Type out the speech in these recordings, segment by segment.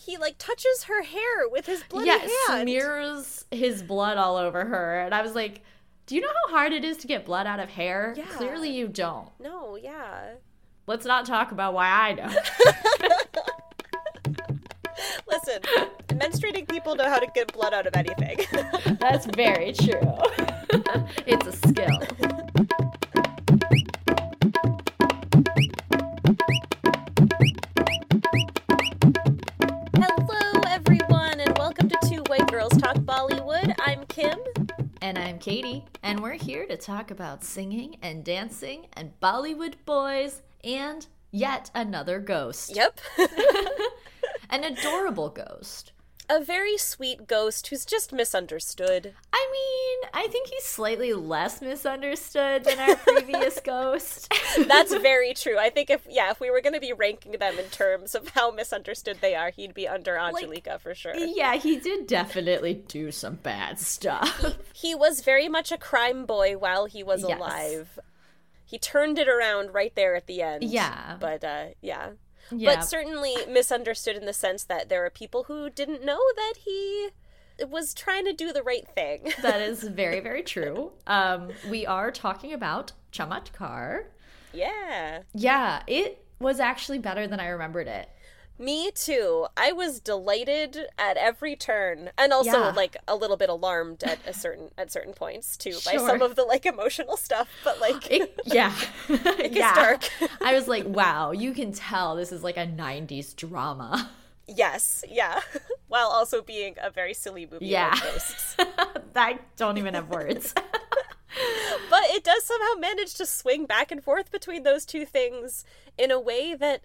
he like touches her hair with his bloody yeah, hand. smears his blood all over her. And I was like, do you know how hard it is to get blood out of hair? Yeah. Clearly you don't. No, yeah. Let's not talk about why I don't. Listen, menstruating people know how to get blood out of anything. That's very true. it's a skill. Katie, and we're here to talk about singing and dancing and Bollywood boys and yet another ghost. Yep. An adorable ghost. A very sweet ghost who's just misunderstood. I mean, I think he's slightly less misunderstood than our previous ghost. That's very true. I think if yeah, if we were going to be ranking them in terms of how misunderstood they are, he'd be under Angelica for sure. yeah, he did definitely do some bad stuff. He was very much a crime boy while he was Yes. alive. He turned it around right there at the end. Yeah. But uh yeah. Yeah. But certainly misunderstood in the sense that there are people who didn't know that he was trying to do the right thing. that is very, very true. Um, we are talking about Chamatkar. yeah. Yeah, it was actually better than I remembered it. Me too. I was delighted at every turn, and also Yeah. like a little bit alarmed at a certain at certain points too by some of the like emotional stuff. But like, It, yeah. it gets dark. I was like, wow, you can tell this is like a 90s drama. yes, yeah, while also being a very silly movie Yeah. I don't even have words. But it does somehow manage to swing back and forth between those two things in a way that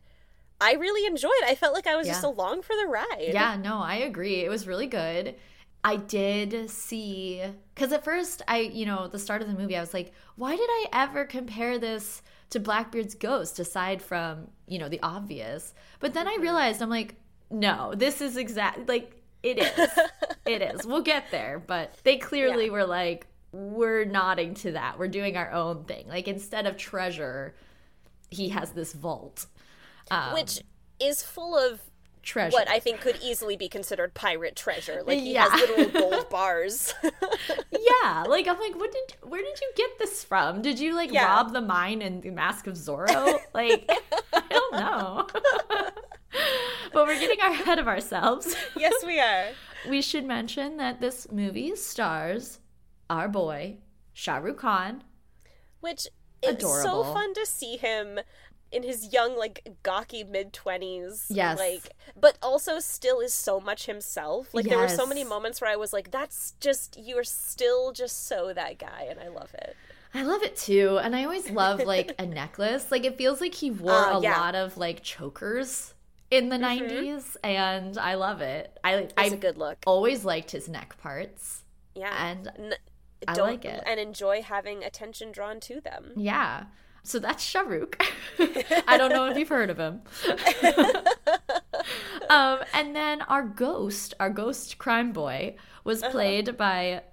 I really enjoyed. I felt like I was just along for the ride. yeah, no, I agree. It was really good. I did see because at first I, you know, the start of the movie, I was like, why did I ever compare this to Blackbeard's ghost aside from, you know, the obvious? But then I mm-hmm. realized I'm like, no, this is exact like it is. it is. We'll get there, but they clearly Yeah. were like, we're nodding to that. We're doing our own thing. Like instead of treasure, he has this vault. Um, Which is full of treasure. what I think could easily be considered pirate treasure. Like he Yeah. has little gold bars. yeah, like I'm like, what did where did you get this from? Did you like Yeah. rob the mine in the Mask of Zorro? Like, I don't know. but we're getting ahead of ourselves. yes, we are. We should mention that this movie stars our boy Shah Rukh Khan. Which it's Adorable. so fun to see him in his young, like gawky mid twenties. Yes. Like but also still is so much himself. Like there were so many moments where I was like, That's just you're still just so that guy and I love it. I love it too, and I always love like a necklace. Like it feels like he wore Uh, a yeah. lot of like chokers in the 90s and I love it. I It's I a good look. always liked his neck parts. Yeah. and N- I don't, like it. And enjoy having attention drawn to them. Yeah. So that's Shahrukh. I don't know if you've heard of him. um, and then our ghost, our ghost crime boy, was played by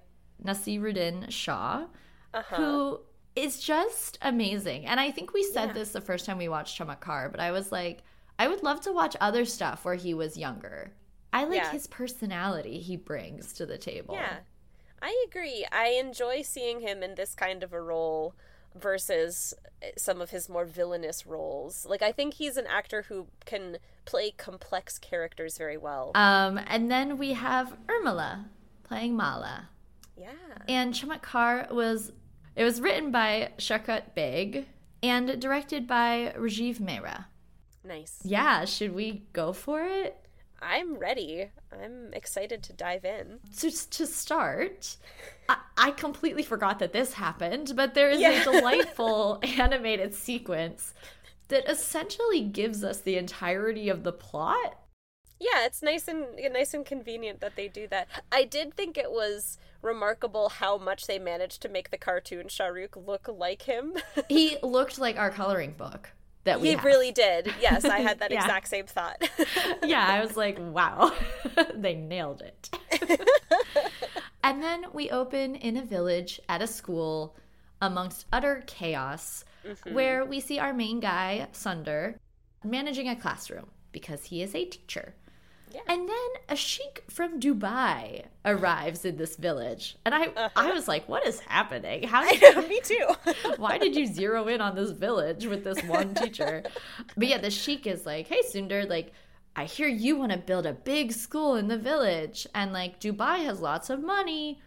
Naseerudin Shah, Uh-huh. who is just amazing. And I think we said Yeah. this the first time we watched Chamatkar, but I was like, I would love to watch other stuff where he was younger. I like Yeah. his personality he brings to the table. Yeah, I agree. I enjoy seeing him in this kind of a role versus some of his more villainous roles. Like, I think he's an actor who can play complex characters very well. Um, and then we have Urmila playing Mala. yeah. And Chamatkar was it was written by Shaukat Baig and directed by Rajiv Mehra. Nice. Yeah, should we go for it? I'm ready. I'm excited to dive in. So to start, I, I completely forgot that this happened, but there is Yeah. a delightful animated sequence that essentially gives us the entirety of the plot. Yeah, it's nice and nice and convenient that they do that. I did think it was remarkable how much they managed to make the cartoon Shahrukh look like him. He looked like our coloring book that we he have. really did. Yes, I had that Yeah. exact same thought. yeah, I was like, wow, they nailed it. and then we open in a village at a school amongst utter chaos mm-hmm. where we see our main guy, Sunder, managing a classroom because he is a teacher. Yeah. And then a sheik from Dubai arrives in this village. And I Uh-huh. I was like, what is happening? How did know, me too. why did you zero in on this village with this one teacher? But yeah, the sheik is like, hey, Sundar, like, I hear you want to build a big school in the village, and like Dubai has lots of money.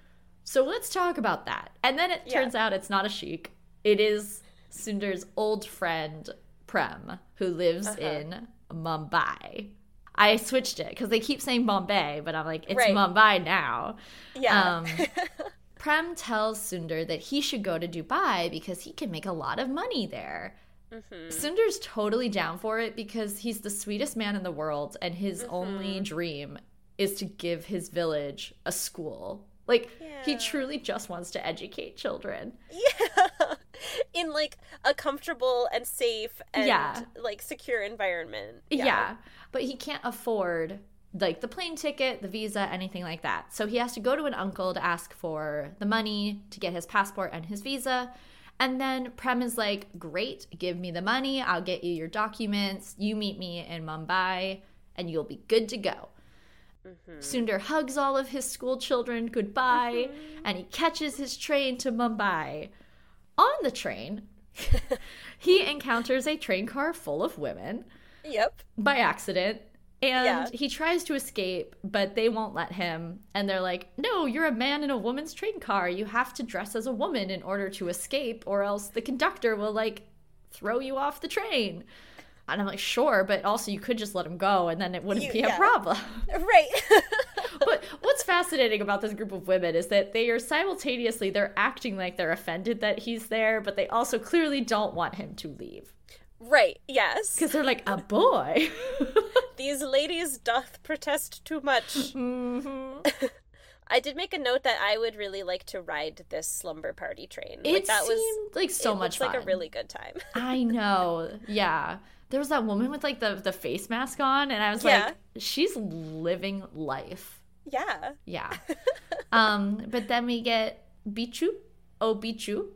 So let's talk about that. And then it Yeah. turns out it's not a sheik, it is Sundar's old friend, Prem, who lives Uh-huh. in Mumbai. I switched it because they keep saying Bombay, but I'm like, it's Right. Mumbai now. yeah. Um, Prem tells Sundar that he should go to Dubai because he can make a lot of money there. Mhm. Sundar's totally down for it because he's the sweetest man in the world and his only dream is to give his village a school. Like he truly just wants to educate children. Yeah. In like a comfortable and safe and Yeah. like secure environment. Yeah. But he can't afford like the plane ticket, the visa, anything like that. So he has to go to an uncle to ask for the money to get his passport and his visa. And then Prem is like, Great, give me the money. I'll get you your documents. You meet me in Mumbai and you'll be good to go. Mm-hmm. Sundar hugs all of his school children goodbye mm-hmm. and he catches his train to Mumbai. On the train, he encounters a train car full of women Yep. by accident. And Yeah. he tries to escape but they won't let him. And they're like no you're a man in a woman's train car. You have to dress as a woman in order to escape or else the conductor will like throw you off the train. And i'm like sure but also you could just let him go and then it wouldn't You- be a problem. Right. but what's fascinating about this group of women is that they are simultaneously they're acting like they're offended that he's there but they also clearly don't want him to leave right. Yes. because they're like a boy These ladies doth protest too much. hmm I did make a note that I would really like to ride this slumber party train. It like that was like so it much fun. like a really good time. I know. Yeah. There was that woman with like the the face mask on and I was Yeah. like she's living life. yeah. Yeah. um but then we get Bichu, Oh Bichu,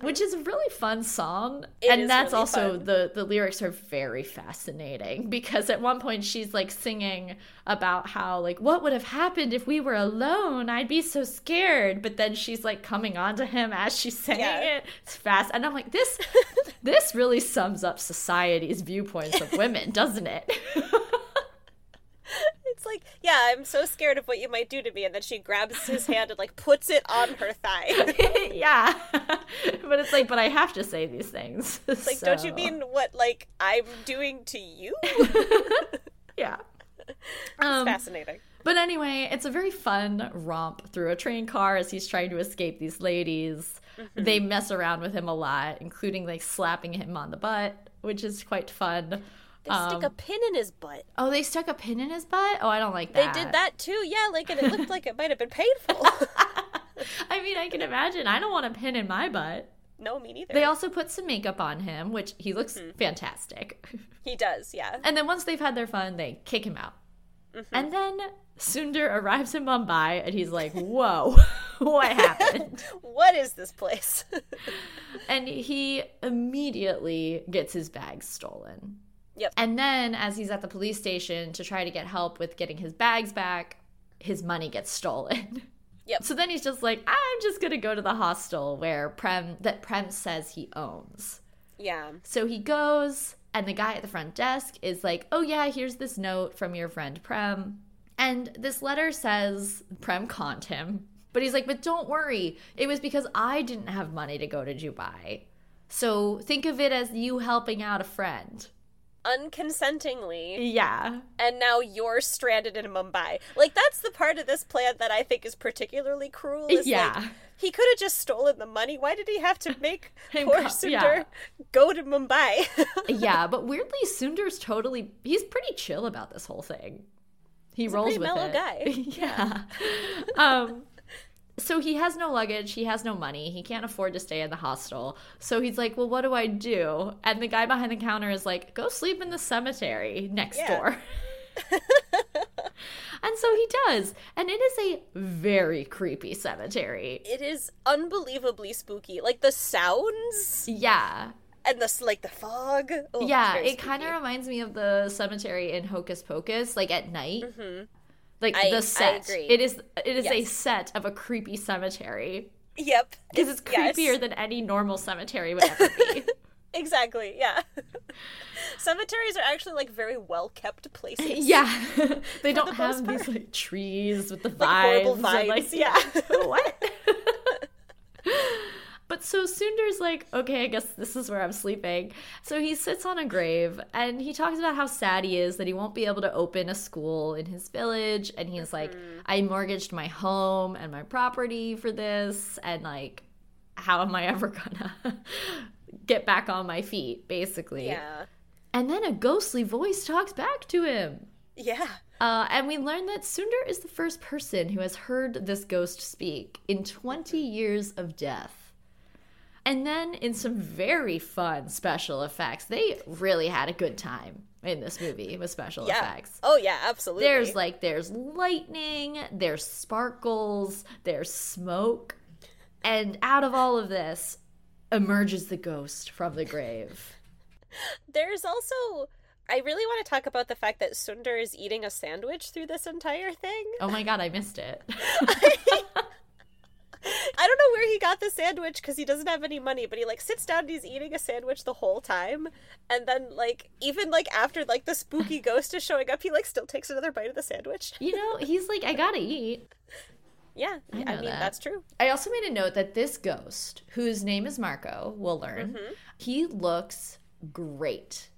which is a really fun song. Mm-hmm. It and that's really also fun. the the lyrics are very fascinating because at one point she's like singing about how like what would have happened if we were alone? I'd be so scared. But then she's like coming on to him as she's saying Yeah. it. It's fast. And I'm like this this really sums up society's viewpoints of women, doesn't it? It's like, yeah, I'm so scared of what you might do to me, and then she grabs his hand and like puts it on her thigh. yeah. but it's like, but I have to say these things. It's like, don't you mean what like I'm doing to you? Yeah. Um, Fascinating. but anyway, it's a very fun romp through a train car as he's trying to escape these ladies. Mm-hmm. They mess around with him a lot, including like slapping him on the butt, which is quite fun. They stick Um, a pin in his butt. oh, they stuck a pin in his butt? Oh, I don't like that. They did that too, yeah. Like, and it looked like it might have been painful. I mean, I can imagine. I don't want a pin in my butt. no, me neither. They also put some makeup on him, which he looks Mm-hmm. fantastic. he does, yeah. And then once they've had their fun, they kick him out. Mm-hmm. And then Sundar arrives in Mumbai and he's like, Whoa, what happened? What is this place? and he immediately gets his bags stolen. Yep. And then, as he's at the police station to try to get help with getting his bags back, his money gets stolen. Yep. So then he's just like, I'm just gonna go to the hostel where Prem that Prem says he owns. yeah. So he goes, and the guy at the front desk is like, Oh, yeah, here's this note from your friend Prem. And this letter says Prem conned him. But he's like, But don't worry. It was because I didn't have money to go to Dubai. So think of it as you helping out a friend. Unconsentingly. Yeah. And now you're stranded in Mumbai. Like, that's the part of this plan that I think is particularly cruel. Is Yeah. Like, he could have just stolen the money. Why did he have to make poor co- Sundar yeah. go to Mumbai? yeah, but weirdly, Sundar's totally, he's pretty chill about this whole thing. He a rolls pretty with mellow it. guy. yeah. um, so he has no luggage, he has no money, he can't afford to stay in the hostel. So he's like, "Well, what do I do?" And the guy behind the counter is like, "Go sleep in the cemetery next Yeah. door." and so he does, and it is a very creepy cemetery. it is unbelievably spooky. Like, the sounds. Yeah. and the like the fog. Oh, yeah, it kind of reminds me of the cemetery in Hocus Pocus, like at night. Mm-hmm. I- I the set. It is it is a set of a creepy cemetery Yep, because it's yes. creepier than any normal cemetery would ever be. Exactly. Yeah. Cemeteries are actually like very well kept places. yeah, they don't the have these like trees with the Like vines. horrible and, like, yeah. what? But so Sundar's like, okay, I guess this is where I'm sleeping. So he sits on a grave and he talks about how sad he is that he won't be able to open a school in his village. And he's like, Mm-hmm. I mortgaged my home and my property for this. And like, how am I ever gonna get back on my feet, basically? Yeah. And then a ghostly voice talks back to him. Yeah. Uh, and we learn that Sundar is the first person who has heard this ghost speak in 20 years of death. And then, in some very fun special effects, they really had a good time in this movie with special Yeah. effects. Oh yeah, absolutely. There's like, there's lightning, there's sparkles, there's smoke. And out of all of this emerges the ghost from the grave. There's also I really want to talk about the fact that Sundar is eating a sandwich through this entire thing. Oh my god, I missed it. I don't know where he got the sandwich because he doesn't have any money, but he like sits down and he's eating a sandwich the whole time, and then like even like after like the spooky ghost is showing up, he like still takes another bite of the sandwich. you know, he's like, I gotta eat. Yeah, I I, mean that. that's true. I also made a note that this ghost, whose name is Marco, we'll learn, mm-hmm. he looks great.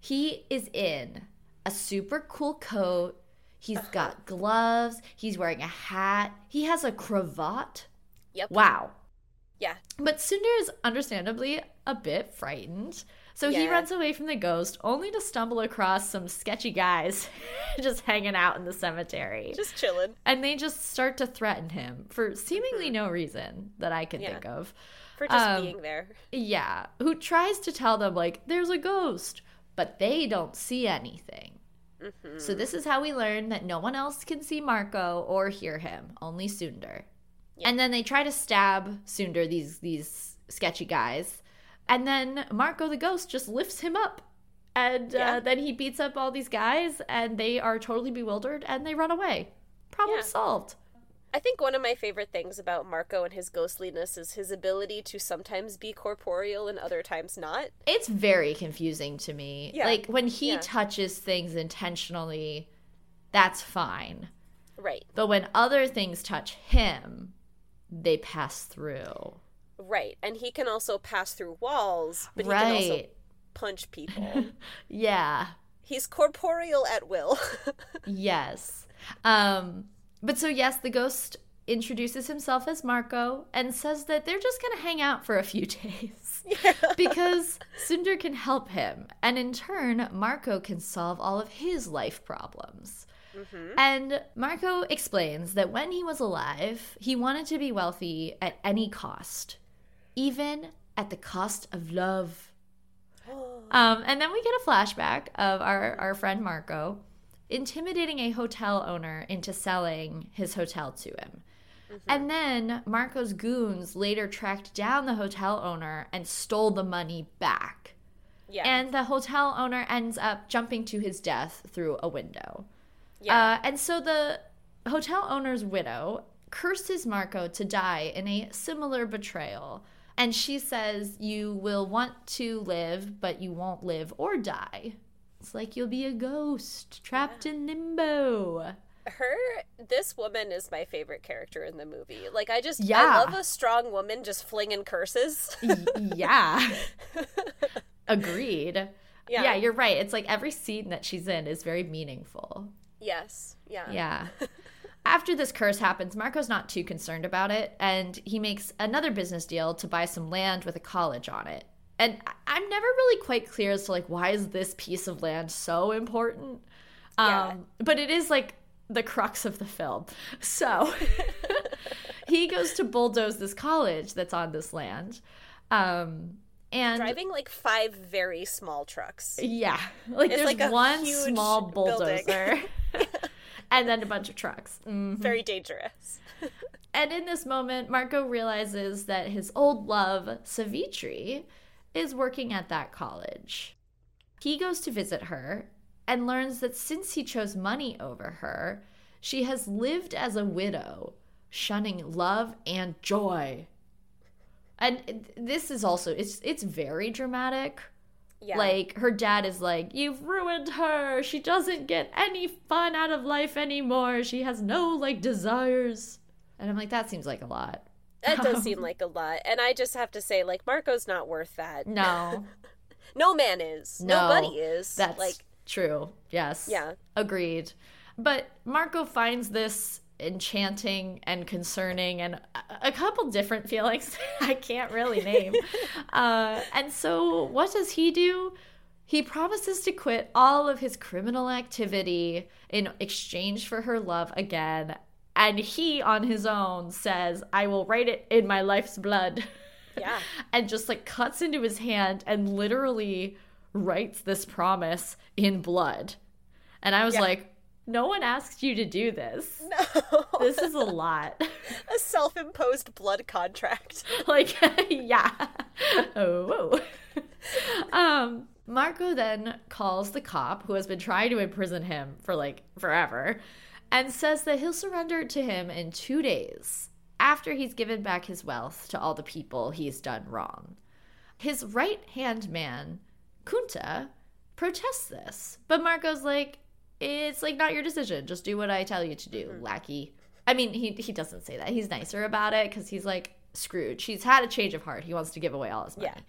He is in a super cool coat. He's uh-huh. got gloves. He's wearing a hat. He has a cravat. Yep. Wow. Yeah, But Sundar is understandably a bit frightened. So he runs away from the ghost only to stumble across some sketchy guys just hanging out in the cemetery. just chilling. and they just start to threaten him for seemingly no reason that I can Yeah. think of. for just Um, being there. Yeah, who tries to tell them, like, there's a ghost, but they don't see anything. Mm-hmm. So, this is how we learn that no one else can see Marco or hear him, only Sundar. Yeah. And then they try to stab Sundar, these, these sketchy guys. And then Marco the ghost just lifts him up. And Yeah. uh, then he beats up all these guys, and they are totally bewildered and they run away. Problem Yeah. solved. I think one of my favorite things about Marco and his ghostliness is his ability to sometimes be corporeal and other times not. It's very confusing to me. Yeah. Like when he Yeah. touches things intentionally, that's fine. Right. But when other things touch him, they pass through. Right. And he can also pass through walls, but he can also punch people. Yeah. He's corporeal at will. Yes. Um but so yes, the ghost introduces himself as Marco and says that they're just going to hang out for a few days. because Sundar can help him, and in turn, Marco can solve all of his life problems. And Marco explains that when he was alive, he wanted to be wealthy at any cost, even at the cost of love. Um, and then we get a flashback of our, our friend Marco intimidating a hotel owner into selling his hotel to him. And then Marco's goons later tracked down the hotel owner and stole the money back. yeah. And the hotel owner ends up jumping to his death through a window. Yeah. Uh, and so the hotel owner's widow curses Marco to die in a similar betrayal. And she says, You will want to live, but you won't live or die. It's like you'll be a ghost trapped in limbo. her this woman is my favorite character in the movie. Like I just Yeah. I love a strong woman just flinging curses. Yeah. Agreed. Yeah. yeah, you're right. It's like every scene that she's in is very meaningful. Yes. Yeah. Yeah. After this curse happens, Marco's not too concerned about it, and he makes another business deal to buy some land with a college on it. And I'm never really quite clear as to like why is this piece of land so important. Um, Yeah. but it is like the crux of the film. So he goes to bulldoze this college that's on this land. Um, and Driving like five very small trucks. yeah, like It's there's like one small bulldozer, and then a bunch of trucks. Mhm. Very dangerous. And in this moment, Marco realizes that his old love, Savitri, is working at that college. He goes to visit her and learns that since he chose money over her, she has lived as a widow, shunning love and joy. And this is also it's it's very dramatic. Yeah. Like her dad is like, "You've ruined her. She doesn't get any fun out of life anymore. She has no like desires." And I'm like, that seems like a lot. That does seem like a lot. And I just have to say, like, Marco's not worth that. No. no man is. No, Nobody is. That's like true. Yes. Yeah. Agreed. But Marco finds this enchanting and concerning and a- couple different feelings I can't really name. uh, and so what does he do? He promises to quit all of his criminal activity in exchange for her love again. And he, on his own, says, I will write it in my life's blood. Yeah. and just like cuts into his hand and literally writes this promise in blood. And I was Yeah. like, no one asked you to do this. No. This is a lot. a self-imposed blood contract. like, yeah. Oh, whoa. um, Marco then calls the cop who has been trying to imprison him for like forever and says that he'll surrender to him in two days after he's given back his wealth to all the people he's done wrong. His right hand man, Kunta, protests this, but Marco's like, it's like not your decision. Just do what I tell you to do, mm-hmm. lackey. I mean, he he doesn't say that. He's nicer about it because he's like Scrooge. He's had a change of heart. He wants to give away all his money. Yeah.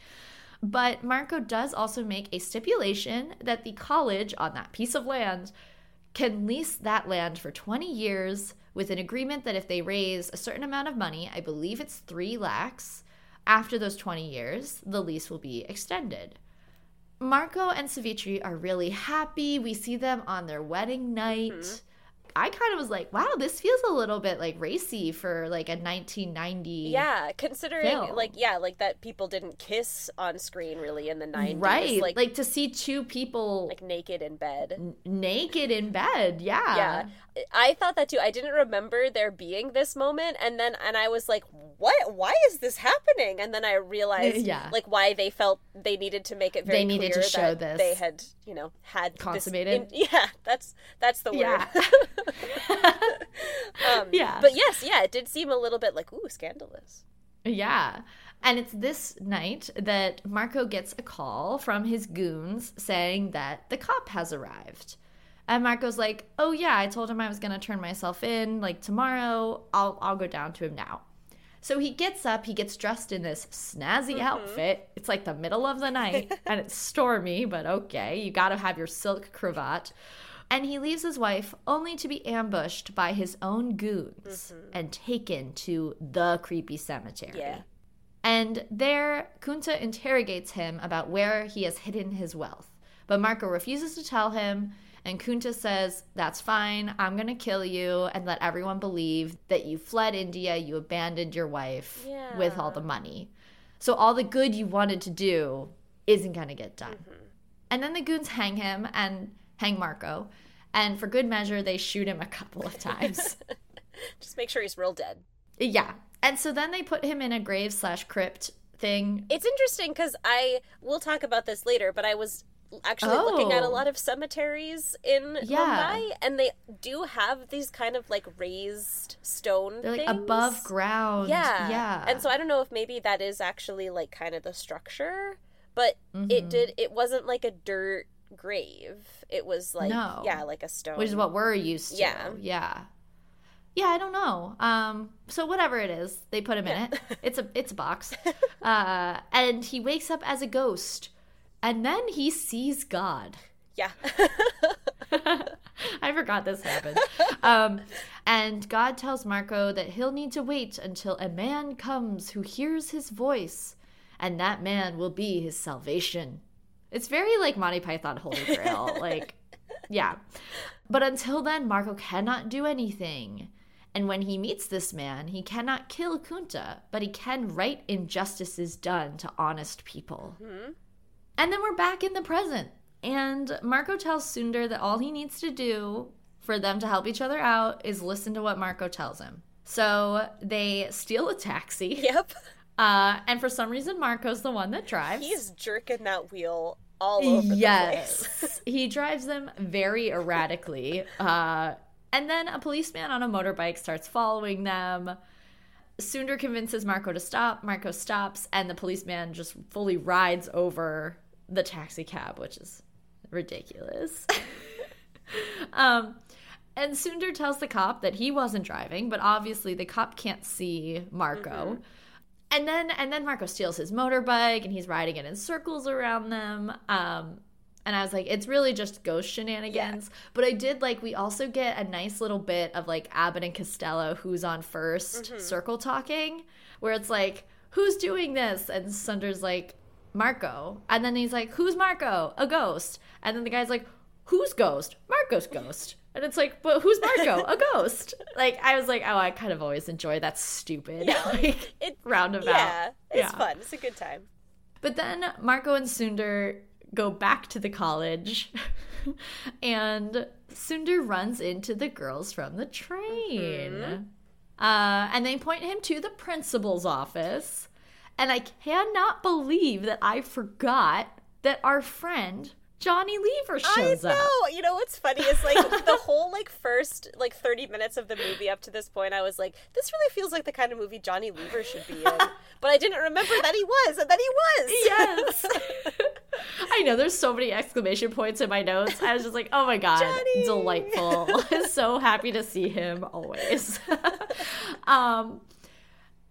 But Marco does also make a stipulation that the college on that piece of land can lease that land for 20 years with an agreement that if they raise a certain amount of money, I believe it's 3 lakhs, after those 20 years, the lease will be extended. Marco and Savitri are really happy. We see them on their wedding night. Mm-hmm. I kind of was like, wow, this feels a little bit like racy for like a 1990. Yeah, considering Film. like yeah, like that people didn't kiss on screen really in the 90s. Right. Like Like, to see two people like naked in bed. n- naked in bed. Yeah. Yeah. I thought that too. I didn't remember there being this moment and then and I was like, "What? Why is this happening?" And then I realized Yeah. like why they felt they needed to make it very They needed to clear show that this. they had, you know, had this Consummated? in- yeah, that's that's the word. Yeah. um, Yeah. But yes, yeah, it did seem a little bit like, "Ooh, scandalous." Yeah. And it's this night that Marco gets a call from his goons saying that the cop has arrived. And Marco's like, "Oh yeah, I told him I was going to turn myself in like tomorrow. I'll I'll go down to him now." So he gets up, he gets dressed in this snazzy outfit. It's like the middle of the night and it's stormy, but okay, you got to have your silk cravat. And he leaves his wife only to be ambushed by his own goons mm-hmm. and taken to the creepy cemetery. Yeah. And there, Kunta interrogates him about where he has hidden his wealth. But Marco refuses to tell him, and Kunta says, That's fine, I'm gonna kill you and let everyone believe that you fled India, you abandoned your wife with all the money. So all the good you wanted to do isn't gonna get done. Mm-hmm. And then the goons hang him and hang Marco. And for good measure, they shoot him a couple of times. Just make sure he's real dead. yeah. And so then they put him in a grave slash crypt thing It's interesting because I we'll talk about this later, but I was actually looking at a Oh. lot of cemeteries in Yeah. Mumbai, and they do have these kind of like raised stone. They're like things. above ground. Yeah, Yeah. And so I don't know if maybe that is actually like kind of the structure, but it Mhm. did. It wasn't like a dirt grave. It was like No. yeah, like a stone. which is what we're used to. Yeah. Yeah. Yeah, I don't know. Um, so whatever it is, they put him in it. It's a it's a box. Uh, and he wakes up as a ghost. And then he sees God. yeah. I forgot this happened. Um, and God tells Marco that he'll need to wait until a man comes who hears his voice, and that man will be his salvation. It's very like Monty Python Holy Grail. like, yeah. But until then, Marco cannot do anything. And when he meets this man, he cannot kill Kunta, but he can right injustices done to honest people. Mm-hmm. And then we're back in the present. And Marco tells Sundar that all he needs to do for them to help each other out is listen to what Marco tells him. So they steal a taxi yep. Uh, and for some reason, Marco's the one that drives. He's jerking that wheel all over yes. the place. he drives them very erratically. Uh, and then a policeman on a motorbike starts following them. Sunder convinces Marco to stop. Marco stops, and the policeman just fully rides over the taxi cab, which is ridiculous. um, and Sunder tells the cop that he wasn't driving, but obviously the cop can't see Marco. Mm-hmm. And then and then Marco steals his motorbike and he's riding it in circles around them. Um, and I was like, it's really just ghost shenanigans. But I did like we also get a nice little bit of like Abbott and Costello, who's on 1st Mm-hmm. circle talking, where it's like, who's doing this? And Sunder's like, Marco. And then he's like, who's Marco? A ghost. And then the guy's like, who's ghost? Marco's ghost. And it's like, but who's Marco? A ghost. Like I was like, oh, I kind of always enjoy that stupid Yeah, like It, roundabout. yeah, it's Yeah. fun. It's a good time. But then Marco and Sunder go back to the college, and Sunder runs into the girls from the train. Mm-hmm. Uh, and they point him to the principal's office. And I cannot believe that I forgot that our friend Johnny Lever shows up. I know. up. You know what's funny is like the whole like first like 30 minutes of the movie up to this point I was like this really feels like the kind of movie Johnny Lever should be in. but I didn't remember that he was and that he was. Yes. I know there's so many exclamation points in my notes. I was just like, oh my god, Johnny! delightful. so happy to see him always. um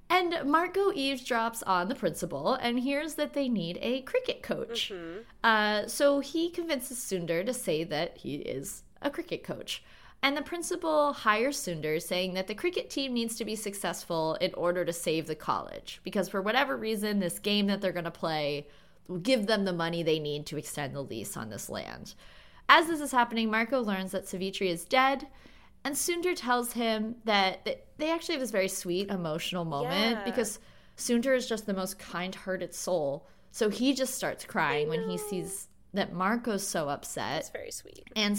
and Marco eavesdrops on the principal and hears that they need a cricket coach. Uh, so he convinces Sunder to say that he is a cricket coach. And the principal hires Sunder, saying that the cricket team needs to be successful in order to save the college. Because for whatever reason, this game that they're going to play will give them the money they need to extend the lease on this land. As this is happening, Marco learns that Savitri is dead. And Sunder tells him that they actually have this very sweet emotional moment Yeah. because Sunder is just the most kind-hearted soul. So he just starts crying when he sees that Marco's so upset. It's very sweet. And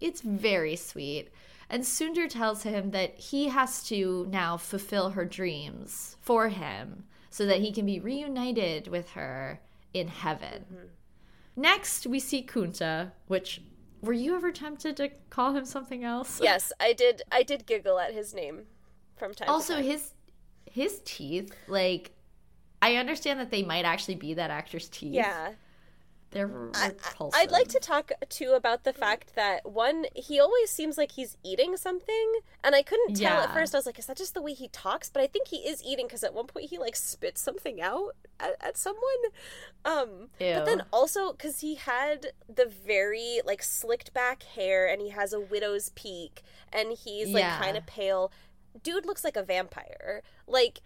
it's very sweet. And Sunder tells him that he has to now fulfill her dreams for him so that he can be reunited with her in heaven. Mm-hmm. Next, we see Kunta, which were you ever tempted to call him something else? Yes, I did I did giggle at his name from time Also, to time. his his teeth, like I understand that they might actually be that actor's teeth. Yeah. They're I- repulsive. I'd like to talk too about the fact that one, he always seems like he's eating something, and I couldn't tell at first. I was like, is that just the way he talks? But I think he is eating because at one point he like spits something out at, at someone. Um, but then also because he had the very like slicked back hair, and he has a widow's peak, and he's like Yeah. kind of pale. Dude looks like a vampire. Like,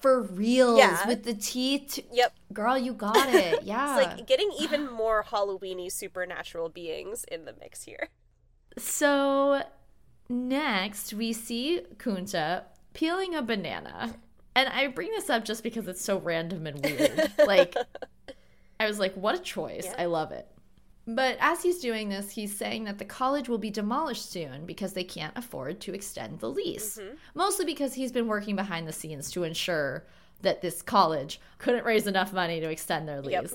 For reals Yeah. with the teeth. yep. Girl, you got it. Yeah. It's like getting even more Halloweeny supernatural beings in the mix here. So next we see Kunta peeling a banana. And I bring this up just because it's so random and weird. like I was like, what a choice. Yeah. I love it. But as he's doing this, he's saying that the college will be demolished soon because they can't afford to extend the lease. Mm-hmm. Mostly because he's been working behind the scenes to ensure that this college couldn't raise enough money to extend their lease. Yep.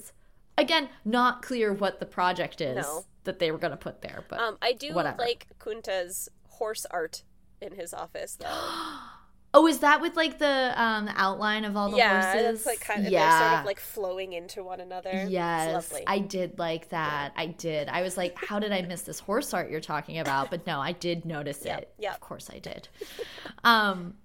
Again, not clear what the project is No. that they were going to put there, but Um, I do Whatever. like Kunta's horse art in his office, though. Oh, is that with like the um outline of all the yeah, horses? that's like kind of yeah. they're sort of like flowing into one another. Yes. I did like that. I did. I was like, how did I miss this horse art you're talking about? But no, I did notice Yep, it. Yeah, Of course I did. um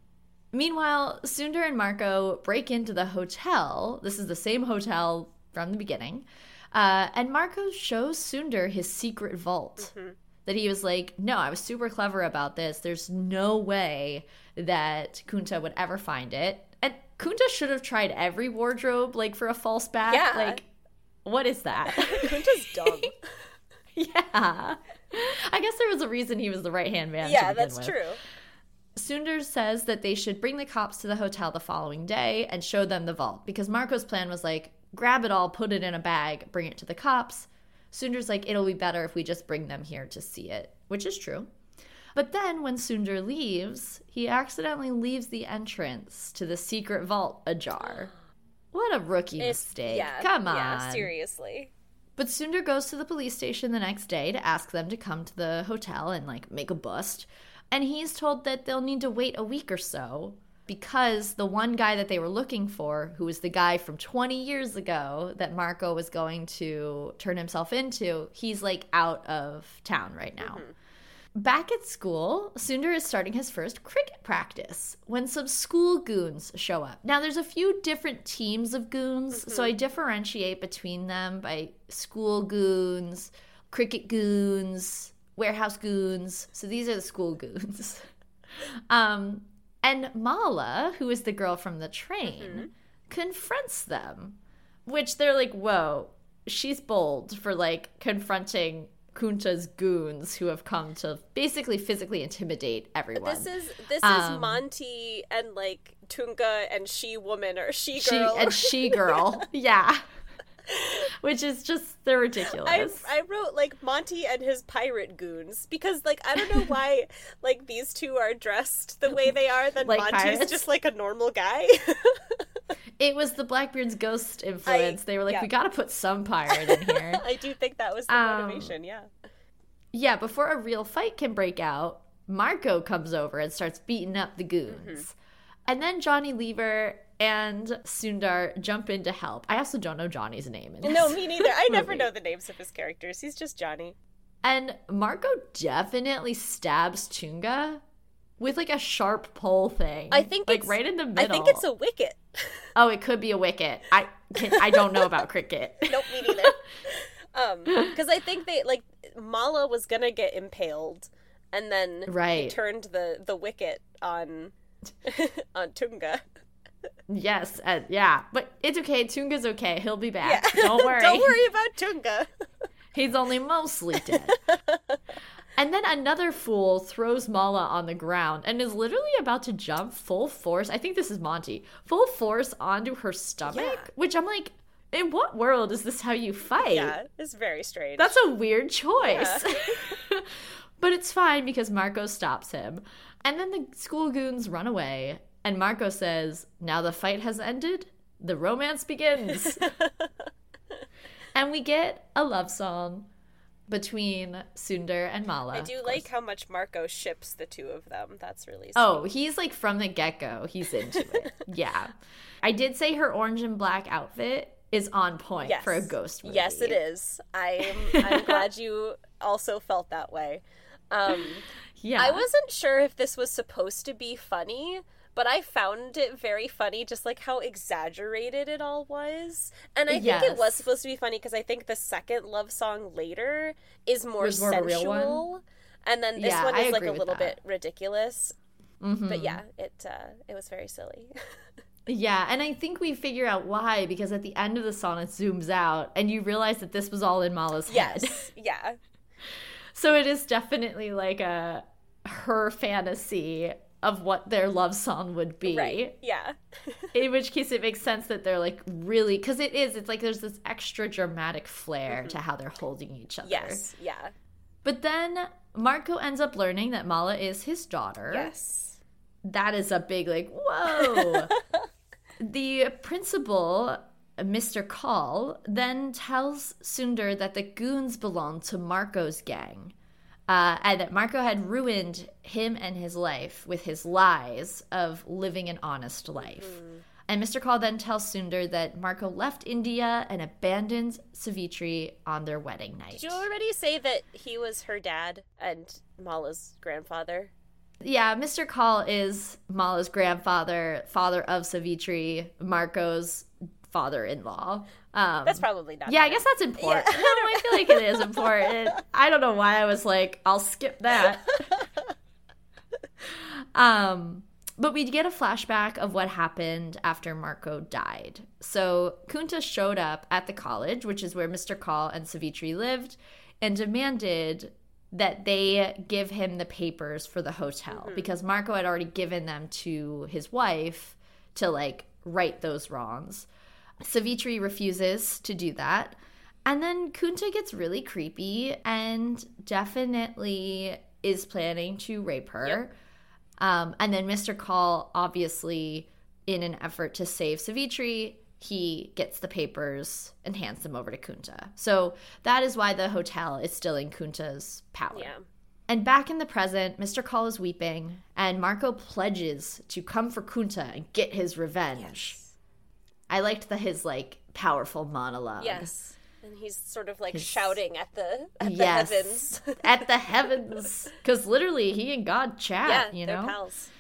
meanwhile, Sunder and Marco break into the hotel. This is the same hotel from the beginning. Uh, and Marco shows Sunder his secret vault. Mm-hmm. That he was like, no, I was super clever about this. There's no way that Kunta would ever find it. And Kunta should have tried every wardrobe, like for a false back. Yeah. Like, what is that? Kunta's dumb. yeah. I guess there was a reason he was the right hand man. yeah, that's with. true. Sunder says that they should bring the cops to the hotel the following day and show them the vault because Marco's plan was like, grab it all, put it in a bag, bring it to the cops. Sunder's like, it'll be better if we just bring them here to see it, which is true. But then when Sundar leaves, he accidentally leaves the entrance to the secret vault ajar. What a rookie It's- mistake. Yeah, Come on. Yeah, seriously. But Sundar goes to the police station the next day to ask them to come to the hotel and like make a bust. And he's told that they'll need to wait a week or so because the one guy that they were looking for, who was the guy from 20 years ago that Marco was going to turn himself into, he's like out of town right now. Back at school, Sundar is starting his first cricket practice when some school goons show up. Now, there's a few different teams of goons, so I differentiate between them by school goons, cricket goons, warehouse goons. So these are the school goons. um, and Mala, who is the girl from the train, confronts them, which they're like, whoa, she's bold for like confronting Kunta's goons who have come to basically physically intimidate everyone. This is this is Um, Monty and like Tunga and she woman or she she girl. and she girl. yeah. Which is just they're ridiculous. I, I wrote like Monty and his pirate goons because like I don't know why like these two are dressed the way they are. Then Like Monty's pirates? just like a normal guy. it was the Blackbeard's ghost influence. they were like, yeah. we gotta put some pirate in here. I do think that was the Um, motivation. Yeah. Yeah, before a real fight can break out, Marco comes over and starts beating up the goons. Mm-hmm. And then Johnny Lever and Sundar jump in to help. I also don't know Johnny's name. In No, me neither. I never know the names of his characters. He's just Johnny. And Marco definitely stabs Tunga with like a sharp pole thing. I think like it's- right in the middle. I think it's a wicket. Oh, it could be a wicket. I can, I don't know about cricket. nope, me neither. um, because I think they like Mala was gonna get impaled, and then he Right. turned the the wicket on on Tunga. Yes, uh, yeah, but it's okay. Tunga's okay. He'll be back. Don't worry. Don't worry about Tunga. He's only mostly dead. and then another fool throws Mala on the ground and is literally about to jump full force. I think this is Monty. Full force onto her stomach, Yeah. which I'm like, in what world is this how you fight? Yeah, it's very strange. That's a weird choice. but it's fine because Marco stops him. And then the school goons run away, and Marco says, Now the fight has ended, the romance begins. and we get a love song between Sundar and Mala. I do like how much Marco ships the two of them. That's really sweet. Oh, he's like from the get go. He's into it. yeah. I did say her orange and black outfit is on point yes. for a ghost movie. Yes, it is. I'm I'm glad you also felt that way. Um, Yeah. I wasn't sure if this was supposed to be funny, but I found it very funny, just like how exaggerated it all was. And I think it was supposed to be funny because I think the second love song later is more sensual, and then this Yeah, one is like a little that. bit ridiculous. Mhm. But yeah, it uh, it was very silly. Yeah, and I think we figure out why because at the end of the song it zooms out and you realize that this was all in Mala's head. yes, yeah, So it is definitely like a her fantasy of what their love song would be. right, yeah, In which case it makes sense that they're like really cuz it is it's like there's this extra dramatic flair to how they're holding each other. Mm-hmm. yes, yeah, But then Marco ends up learning that Mala is his daughter. yes. that is a big like whoa the principal mr call then tells sundar that the goons belong to marco's gang uh, and that marco had ruined him and his life with his lies of living an honest life and mr call then tells sundar that marco left india and abandoned savitri on their wedding night Did you already say that he was her dad and Mala's grandfather? Yeah, Mr. Call is Mala's grandfather, father of Savitri, Marco's father-in-law. Um, That's probably not. yeah, I guess that's important. Yeah. No, I feel like it is important. I don't know why I was like, I'll skip that. um, but we get a flashback of what happened after Marco died. So Kunta showed up at the college, which is where Mr. Call and Savitri lived, and demanded that they give him the papers for the hotel because Marco had already given them to his wife to like right those wrongs. Savitri refuses to do that. And then Kunta gets really creepy and definitely is planning to rape her. Yep. Um, and then Mr. Call, obviously, in an effort to save Savitri, he gets the papers and hands them over to Kunta. So that is why the hotel is still in Kunta's power. Yeah. And back in the present, Mr. Call is weeping, and Marco pledges to come for Kunta and get his revenge. I liked the his like powerful monologue. Yes. And he's sort of like shouting at the at Yes. the heavens. at the heavens, because literally he and God chat. yeah, you know. pals.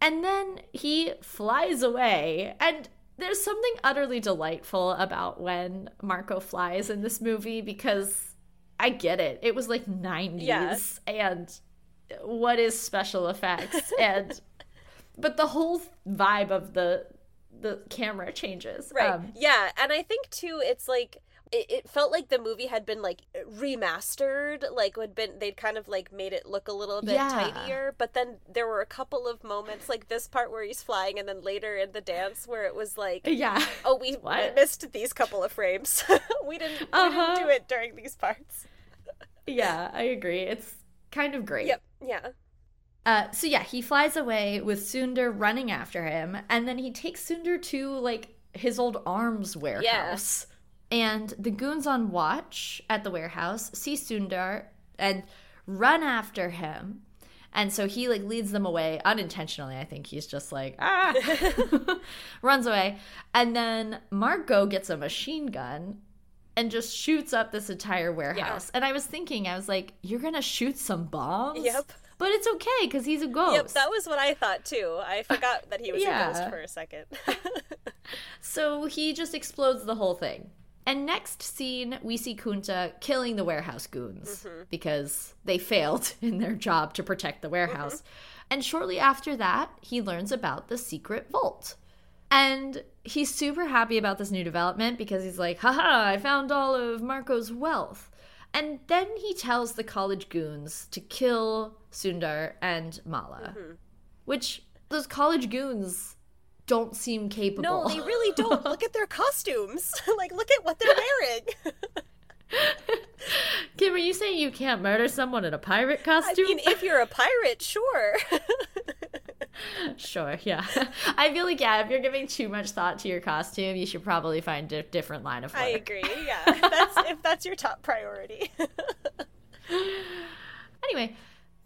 And then he flies away. And there's something utterly delightful about when Marco flies in this movie because I get it. It was like 90s Yeah. and what is special effects and but the whole vibe of the the camera changes. Right. Um, yeah, and I think too it's like it, felt like the movie had been like remastered, like would been they'd kind of like made it look a little bit Yeah. tidier, but then there were a couple of moments like this part where he's flying and then later in the dance where it was like yeah. oh we, we missed these couple of frames. we didn't we Uh-huh. didn't do it during these parts. Yeah, I agree. It's kind of great. Yep. Yeah. Uh, so yeah, he flies away with Sundar running after him, and then he takes Sundar to like his old arms warehouse. Yeah. And the goons on watch at the warehouse see Sundar and run after him. And so he like leads them away unintentionally. I think he's just like ah, runs away, and then Marco gets a machine gun and just shoots up this entire warehouse. And I was thinking, I was like, you're gonna shoot some bombs? Yep. But it's okay because he's a ghost. Yep, that was what I thought too. I forgot that he was a Yeah. ghost for a second. So he just explodes the whole thing. And next scene, we see Kunta killing the warehouse goons mm-hmm. because they failed in their job to protect the mm-hmm. warehouse. And shortly after that, he learns about the secret vault. And he's super happy about this new development because he's like, haha, I found all of Marco's wealth. And then he tells the college goons to kill Sundar and Mala, mm-hmm. which those college goons don't seem capable. no, they really don't. Look at their costumes. like look at what they're wearing. Kim, are you saying you can't murder someone in a pirate I costume? mean, if you're a pirate, sure. sure, yeah. I feel like, yeah, if you're giving too much thought to your costume, you should probably find a different line of work. I agree. Yeah, that's if that's your top priority. Anyway,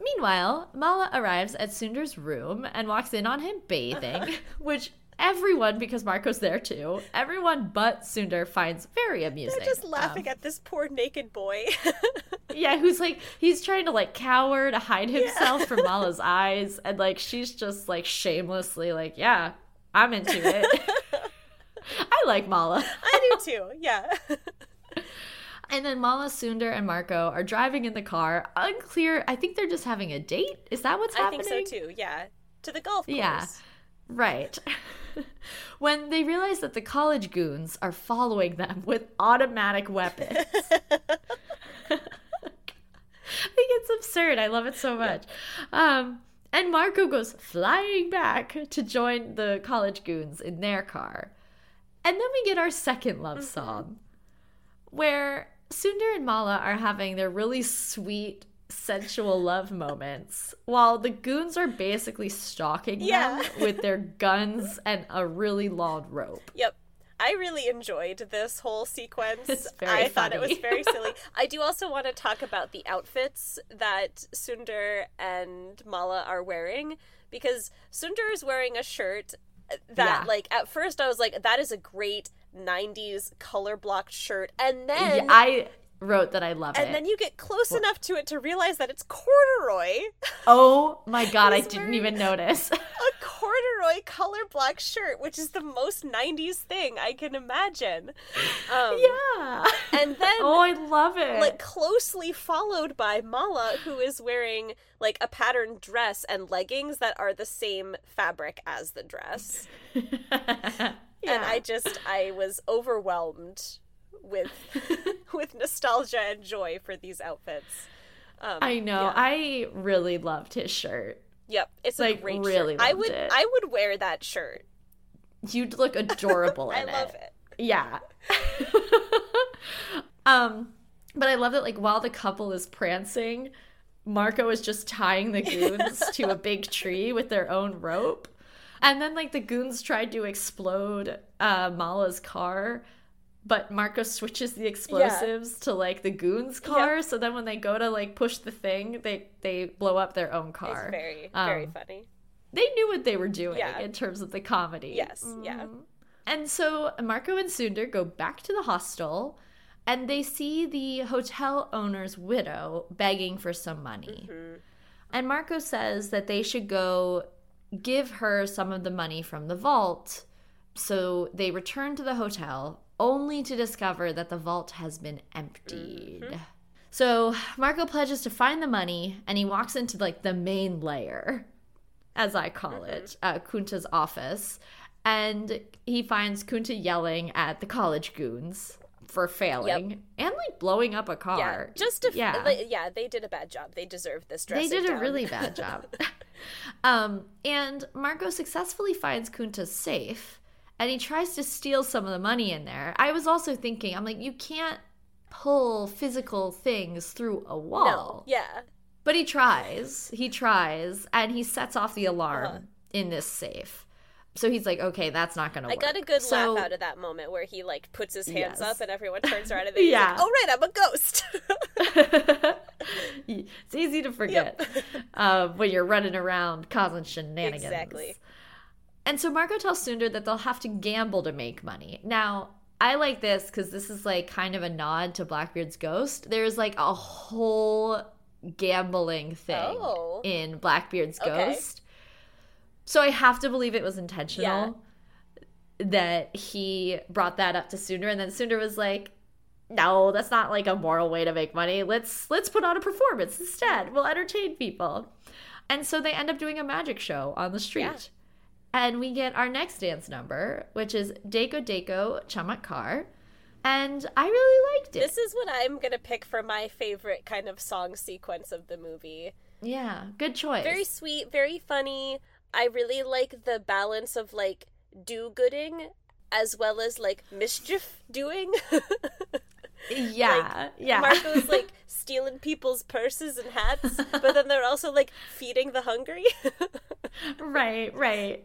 meanwhile, Mala arrives at Sundar's room and walks in on him bathing, which everyone, because Marco's there too, everyone but Sundar finds very amusing. They're just laughing Um, at this poor naked boy. yeah, who's like, he's trying to like cower to hide himself from Mala's eyes, and like, she's just like shamelessly like, yeah, I'm into it. I like Mala. I do too. Yeah. And then Mala, Sundar, and Marco are driving in the car. Unclear. I think they're just having a date. Is that what's happening? I think so too. Yeah. To the golf course. Yeah. Right. when they realize that the college goons are following them with automatic weapons. I think it's absurd. I love it so much. Um, and Marco goes flying back to join the college goons in their car. And then we get our second love song, where Sundar and Mala are having their really sweet, sensual love moments, while the goons are basically stalking Yeah. them with their guns and a really long rope. Yep. I really enjoyed this whole sequence. It's very I thought it was very silly. I do also want to talk about the outfits that Sundar and Mala are wearing because Sundar is wearing a shirt that Yeah. like at first I was like that is a great 90s color blocked shirt and then Yeah, I wrote that I love and it. And then you get close enough to it to realize that it's corduroy. oh my god, I didn't even notice. a corduroy color black shirt, which is the most 90s thing I can imagine. Um, yeah. And then, oh, I love it. like, closely followed by Mala, who is wearing, like, a patterned dress and leggings that are the same fabric as the dress. yeah. And I just, I was overwhelmed with with nostalgia and joy for these outfits. Um, I know. yeah. I really loved his shirt. Yep, it's like, a great really. I would, it. I would wear that shirt. You'd look adorable in it. I love it. Yeah. um, but I love that like while the couple is prancing, Marco is just tying the goons to a big tree with their own rope. And then like the goons tried to explode uh, Mala's car, but Marco switches the explosives to like the goons' car. So then when they go to like push the thing, they they blow up their own car. It's very very Um, funny. They knew what they were doing Yeah. in terms of the comedy. Yes, yeah. Mhm. And so Marco and Sundar go back to the hostel and they see the hotel owner's widow begging for some money. Mhm. And Marco says that they should go give her some of the money from the vault. So they return to the hotel only to discover that the vault has been emptied. So Marco pledges to find the money and he walks into like the main layer, as I call it, uh, Kunta's office. And he finds Kunta yelling at the college goons for failing and like blowing up a car. Yeah, just to yeah. yeah. yeah, they did a bad job. They deserved this They did a really bad job. um, and Marco successfully finds Kunta's safe and he tries to steal some of the money in there. I was also thinking, I'm like, you can't pull physical things through a wall. no, yeah, But he tries. He tries and he sets off the alarm Uh-huh. in this safe. So he's like, okay, that's not going to work. I work. got a good So- laugh out of that moment where he like puts his hands Yes. up and everyone turns around and he's Yeah. like, "Oh right, I'm a ghost." it's easy to forget um, when you're running around causing shenanigans. Exactly. And so Marco tells Sundar that they'll have to gamble to make money. Now, I like this because this is like kind of a nod to Blackbeard's ghost. There's like a whole gambling thing Oh. in Blackbeard's Okay. ghost. So I have to believe it was intentional that he brought that up to Sundar, and then Sundar was like, "No, that's not like a moral way to make money. Let's let's put on a performance instead. We'll entertain people." And so they end up doing a magic show on the street. Yeah. And we get our next dance number, which is Dekho Dekho Chamatkar. And I really liked it. this is what I'm gonna pick for my favorite kind of song sequence of the movie. yeah, good choice. Very sweet, very funny. I really like the balance of like do-gooding as well as like mischief doing. yeah, yeah. Marco's like stealing people's purses and hats, but then they're also like feeding the hungry. right, right.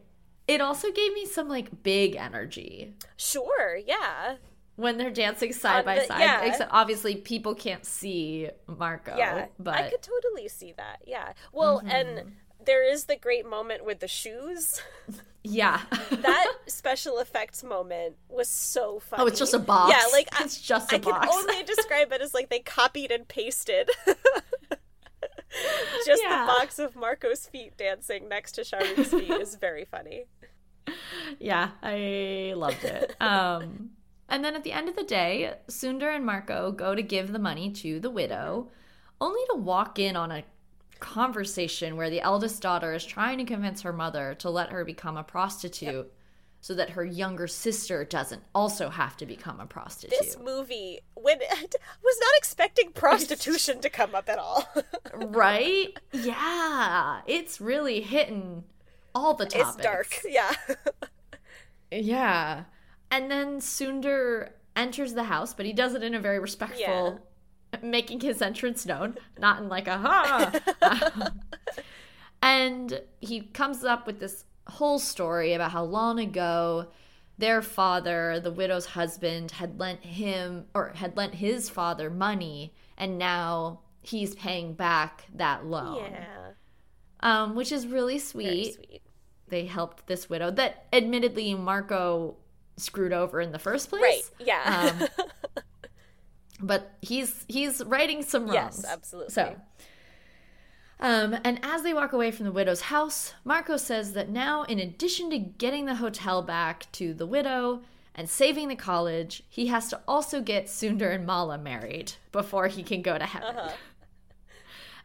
It also gave me some like big energy sure, yeah. when they're dancing side On by the- side. yeah. Except obviously people can't see Marco. Yeah, but I could totally see that. Yeah. Well, Mm-hmm. and there is the great moment with the shoes. yeah. That special effects moment was so funny. oh, it's just a box. Yeah, like I- it's just a I box. can only describe it as like they copied and pasted. just Yeah. the box of Marco's feet dancing next to Shah Rukh's feet is very funny. yeah, I loved it. Um, and then at the end of the day, Sundar and Marco go to give the money to the widow, only to walk in on a conversation where the eldest daughter is trying to convince her mother to let her become a prostitute so that her younger sister doesn't also have to become a prostitute. This movie, when was not expecting prostitution to come up at all. right? Yeah, it's really hitting all the topics. it's dark. Yeah. Yeah. And then Sundar enters the house, but he does it in a very respectful, making his entrance known, not in like a ha. and he comes up with this whole story about how long ago their father, the widow's husband, had lent him or had lent his father money, and now he's paying back that loan. Yeah. Um, which is really sweet sweet. they helped this widow that admittedly Marco screwed over in the first place. Right. Yeah. Um, but he's he's righting some wrongs. yes, absolutely. So um, and as they walk away from the widow's house, Marco says that now, in addition to getting the hotel back to the widow and saving the college, he has to also get Sundar and Mala married before he can go to heaven. Uh-huh.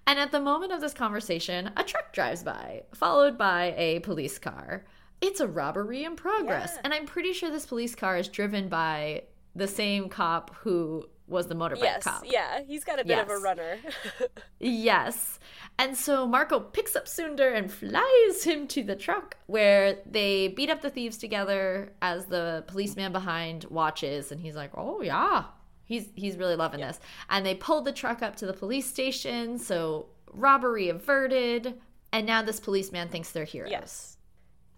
And at the moment of this conversation, a truck drives by, followed by a police car. It's a robbery in progress. Yeah. And I'm pretty sure this police car is driven by the same cop who was the motorbike yes. cop. Yeah. He's got a bit of a runner. Yes. And so Marco picks up Sundar and flies him to the truck where they beat up the thieves together as the policeman behind watches and he's like, "Oh yeah." He's he's really loving this. And they pull the truck up to the police station, so robbery averted, and now this policeman thinks they're heroes. Yes.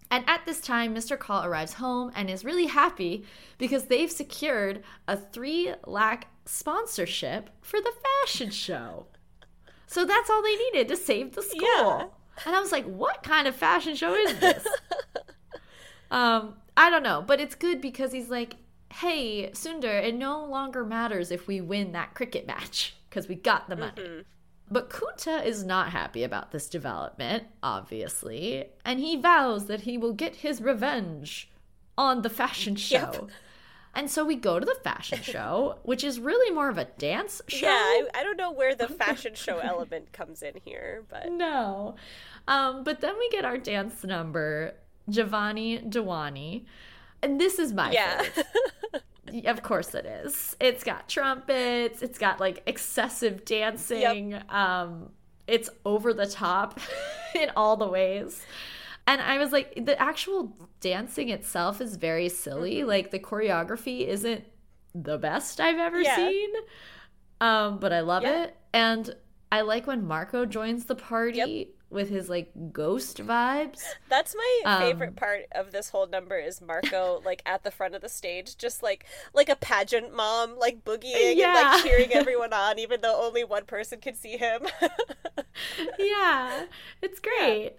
And at this time, Mr. Call arrives home and is really happy because they've secured a three lakh sponsorship for the fashion show. So that's all they needed to save the school. Yeah. And I was like, what kind of fashion show is this? um, I don't know, but it's good because he's like, hey, Sundar, it no longer matters if we win that cricket match because we got the money. But Kunta is not happy about this development, obviously, and he vows that he will get his revenge on the fashion show. Yep. And so we go to the fashion show, which is really more of a dance show. Yeah, I, I don't know where the fashion show element comes in here, but No. Um, but then we get our dance number, Jawani Deewani. And this is my yeah. favorite. Of course it is. It's got trumpets, it's got like excessive dancing. Um it's over the top in all the ways. And I was like the actual dancing itself is very silly. Like the choreography isn't the best I've ever Yeah. seen. Um but I love Yeah. it and I like when Marco joins the party with his like ghost vibes. That's my Um, favorite part of this whole number is Marco like at the front of the stage, just like like a pageant mom, like boogieing and like cheering everyone on, even though only one person can see him. yeah, it's great.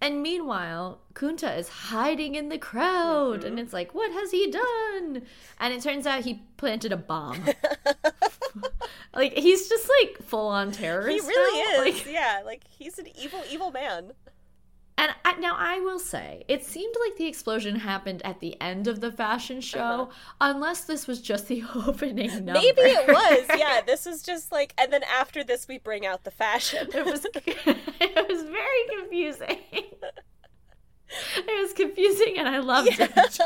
And meanwhile, Kunta is hiding in the crowd, and it's like, what has he done? And it turns out he planted a bomb. like he's just like full on terrorist. he really now. is. Like, yeah, like he's an evil, evil man. and I, now I will say, it seemed like the explosion happened at the end of the fashion show, Uh-huh. unless this was just the opening number. Maybe it was. Yeah, this is just like, and then after this, we bring out the fashion. it was it was very confusing. It was confusing and I loved it.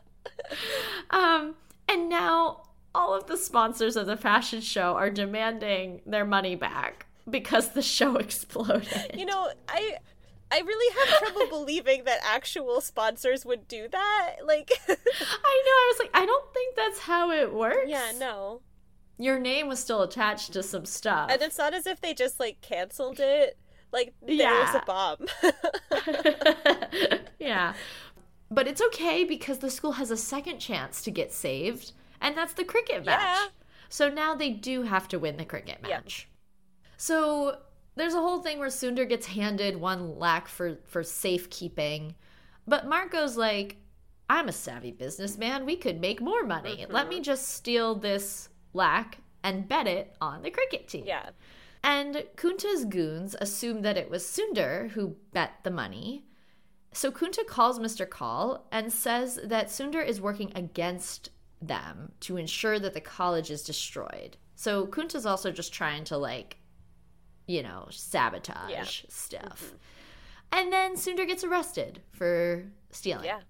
um and now all of the sponsors of the fashion show are demanding their money back because the show exploded. You know, I I really have trouble believing that actual sponsors would do that. Like, I know, I was like, I don't think that's how it works. yeah, no. Your name was still attached to some stuff. And it's not as if they just like canceled it. Like there was Yeah. a bomb. yeah. But it's okay because the school has a second chance to get saved, and that's the cricket match. Yeah. So now they do have to win the cricket Yeah. match. So there's a whole thing where Sundar gets handed one lakh for for safekeeping, but Marco's like, "I'm a savvy businessman. We could make more money. Let me mm-hmm. just steal this lakh and bet it on the cricket team." yeah. And Kunta's goons assume that it was Sundar who bet the money. So Kunta calls Mr. Call and says that Sundar is working against them to ensure that the college is destroyed. So Kunta's also just trying to like, you know, sabotage Yeah. stuff. And then Sundar gets arrested for stealing. Yeah.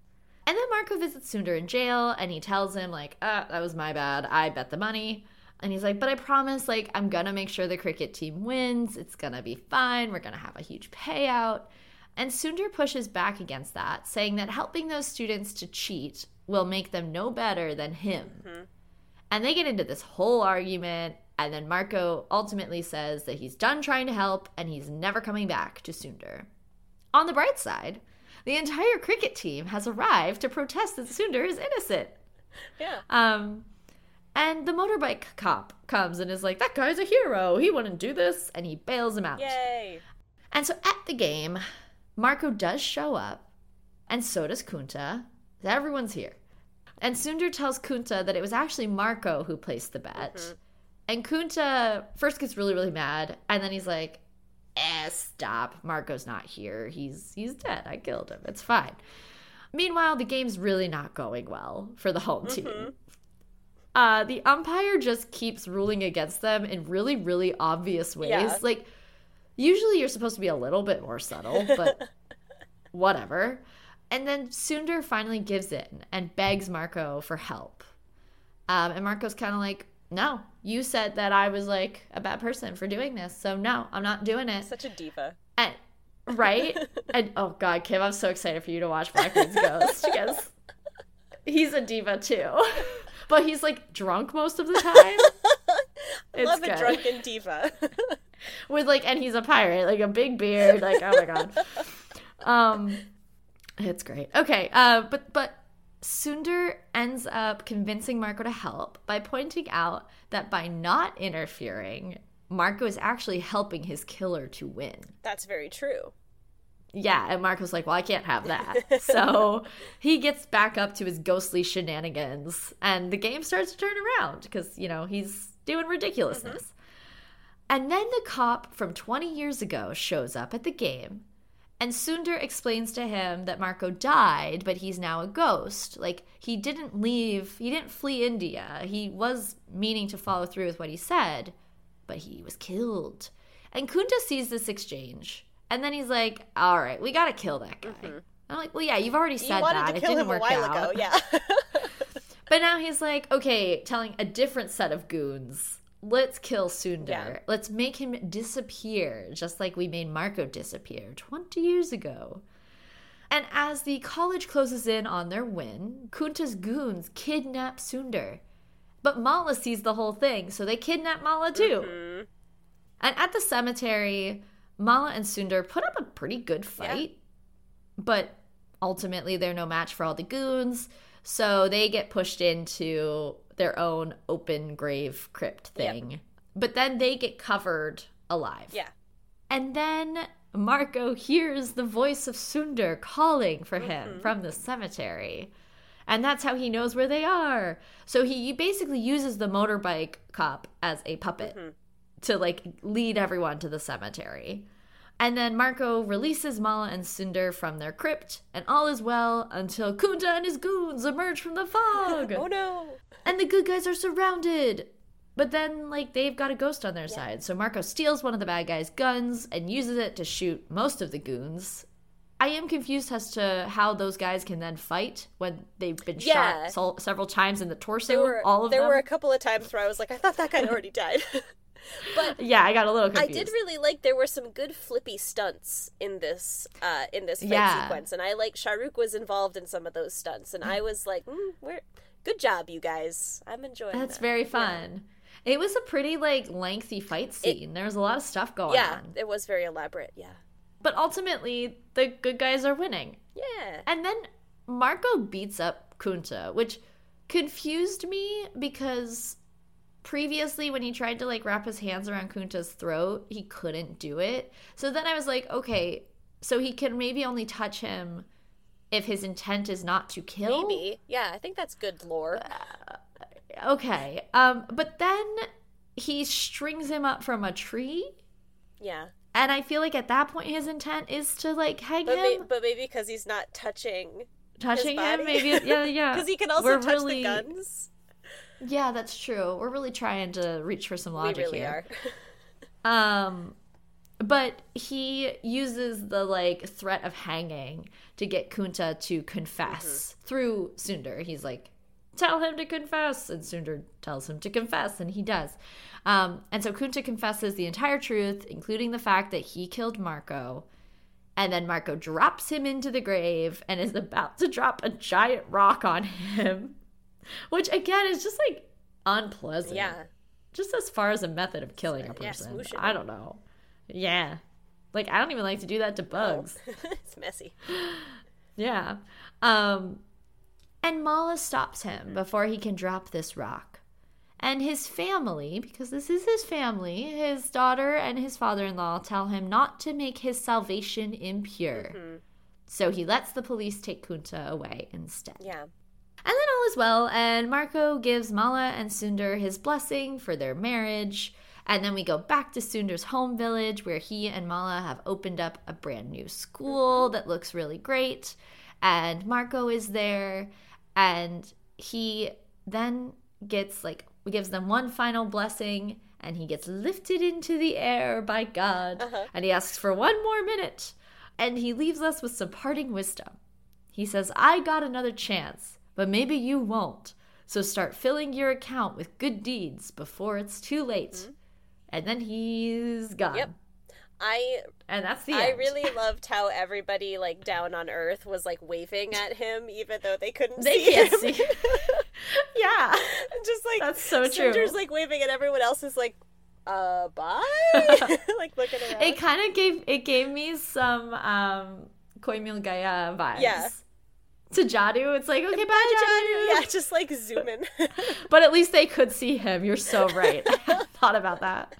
And then Marco visits Sundar in jail and he tells him, like, ah, that was my bad. I bet the money. And he's like, but I promise, like, I'm gonna make sure the cricket team wins. It's gonna be fine. We're gonna have a huge payout. And Sundar pushes back against that, saying that helping those students to cheat will make them no better than him. And they get into this whole argument. And then Marco ultimately says that he's done trying to help and he's never coming back to Sundar. On the bright side, the entire cricket team has arrived to protest that Sundar is innocent. Yeah. Um, and the motorbike cop comes and is like, that guy's a hero. He wouldn't do this. And he bails him out. Yay. And so at the game, Marco does show up, and so does Kunta. Everyone's here. And Sundar tells Kunta that it was actually Marco who placed the bet. And Kunta first gets really, really mad, and then he's like, eh, stop. Marco's not here. He's he's dead. I killed him. It's fine. Meanwhile, the game's really not going well for the home team. Uh, the umpire just keeps ruling against them in really, really obvious ways. Yeah. Like, usually you're supposed to be a little bit more subtle, but whatever. And then Sundar finally gives in and begs Marco for help. Um, and Marco's kind of like, no, you said that I was like a bad person for doing this. So no, I'm not doing it. Such a diva. And, right? and oh God, Kim, I'm so excited for you to watch Blackbeard's Ghost because he's a diva too. But he's like drunk most of the time. It's Love a drunken diva. with like and he's a pirate like a big beard like oh my god um it's great okay uh but but Sundar ends up convincing Marco to help by pointing out that by not interfering Marco is actually helping his killer to win That's very true. Yeah and Marco's like well I can't have that so he gets back up to his ghostly shenanigans and the game starts to turn around because you know he's doing ridiculousness mm-hmm. and then the cop from 20 years ago shows up at the game, and Sundar explains to him that Marco died, but he's now a ghost. Like, he didn't leave, he didn't flee India. He was meaning to follow through with what he said, but he was killed. And Kunta sees this exchange, and then he's like, all right, we gotta kill that guy. I'm like, well, yeah, you've already said wanted that. to it didn't him a work while out. ago, yeah. But now he's like, okay, telling a different set of goons. Let's kill Sundar. Yeah. Let's make him disappear, just like we made Marco disappear 20 years ago. And as the college closes in on their win, Kunta's goons kidnap Sundar. But Mala sees the whole thing, so they kidnap Mala too. Mhm. And at the cemetery, Mala and Sundar put up a pretty good fight. But ultimately, they're no match for all the goons. So they get pushed into their own open grave crypt Yep. thing. But then they get covered alive. Yeah. And then Marco hears the voice of Sundar calling for him Mhm. from the cemetery. And that's how he knows where they are. So he basically uses the motorbike cop as a puppet Mhm. To like lead everyone to the cemetery. And then Marco releases Mala and Sundar from their crypt, and all is well until Kunta and his goons emerge from the fog. Oh no. And the good guys are surrounded. But then, like, they've got a ghost on their side. So Marco steals one of the bad guys' guns and uses it to shoot most of the goons. I am confused as to how those guys can then fight when they've been Yeah. shot sol- several times in the torso. There were all of there them. were a couple of times where I was like, I thought that guy already died. but yeah, I got a little I did really like there were some good flippy stunts in this uh in this fight Yeah. sequence and I like Shahrukh was involved in some of those stunts and I was like, mm, we're good job you guys. I'm enjoying it. That's that." very fun. It was a pretty like lengthy fight scene. there was a lot of stuff going Yeah, on. it was very elaborate. Yeah. But ultimately, the good guys are winning. Yeah. And then Marco beats up Kunta, which confused me because previously when he tried to like wrap his hands around Kunta's throat, he couldn't do it. So then I was like, okay, so he can maybe only touch him if his intent is not to kill. Maybe. Yeah, I think that's good lore. Okay. Um but then he strings him up from a tree Yeah. and I feel like at that point his intent is to like hang But, him, may- but maybe because he's not touching touching him. Maybe yeah, yeah. because he can also We're touch really- the guns. Yeah, that's true. We're really trying to reach for some logic we really here. are. Um but he uses the like threat of hanging to get Kunta to confess through Sundar. He's like, tell him to confess. And Sundar tells him to confess, and he does. Um, and so Kunta confesses the entire truth, including the fact that he killed Marco. And then Marco drops him into the grave and is about to drop a giant rock on him, which again is just like unpleasant yeah. just as far as a method of killing a person. smooshing I don't know. Yeah. Like I don't even like to do that to bugs. it's messy. Yeah. Um and Mala stops him before he can drop this rock. And his family, because this is his family, his daughter and his father-in-law tell him not to make his salvation impure. Mhm. So he lets the police take Kunta away instead. Yeah. And then all is well, and Marco gives Mala and Sundar his blessing for their marriage. And then we go back to Sundar's home village where he and Mala have opened up a brand new school that looks really great. And Marco is there, and he then gets like, gives them one final blessing, and he gets lifted into the air by God. Uh-huh. And he asks for one more minute. And he leaves us with some parting wisdom. He says, I got another chance, but maybe you won't. So start filling your account with good deeds before it's too late. And then he's gone. Mm-hmm. Yep. I And that's the I end. really loved how everybody like down on Earth was like waving at him, even though they couldn't They see can't him. see. yeah. Just like That's so true. Sundar's like waving, and everyone else is like uh, bye. like looking around. It kind of gave it gave me some um Koi Mil Gaya vibes. Yeah. To Jadu, it's like okay, bye, Jadu. Yeah, just like zoom in. But at least they could see him. You're so right. I thought about that.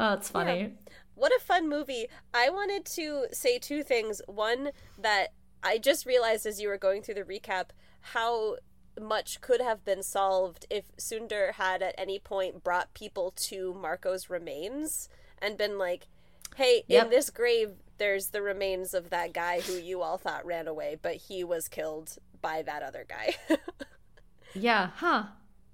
Oh, it's funny. what a fun movie. I wanted to say two things. One, that I just realized as you were going through the recap how much could have been solved if Sundar had at any point brought people to Marco's remains and been like, hey, Yep. in this grave, there's the remains of that guy who you all thought ran away, but he was killed by that other guy. Yeah, huh.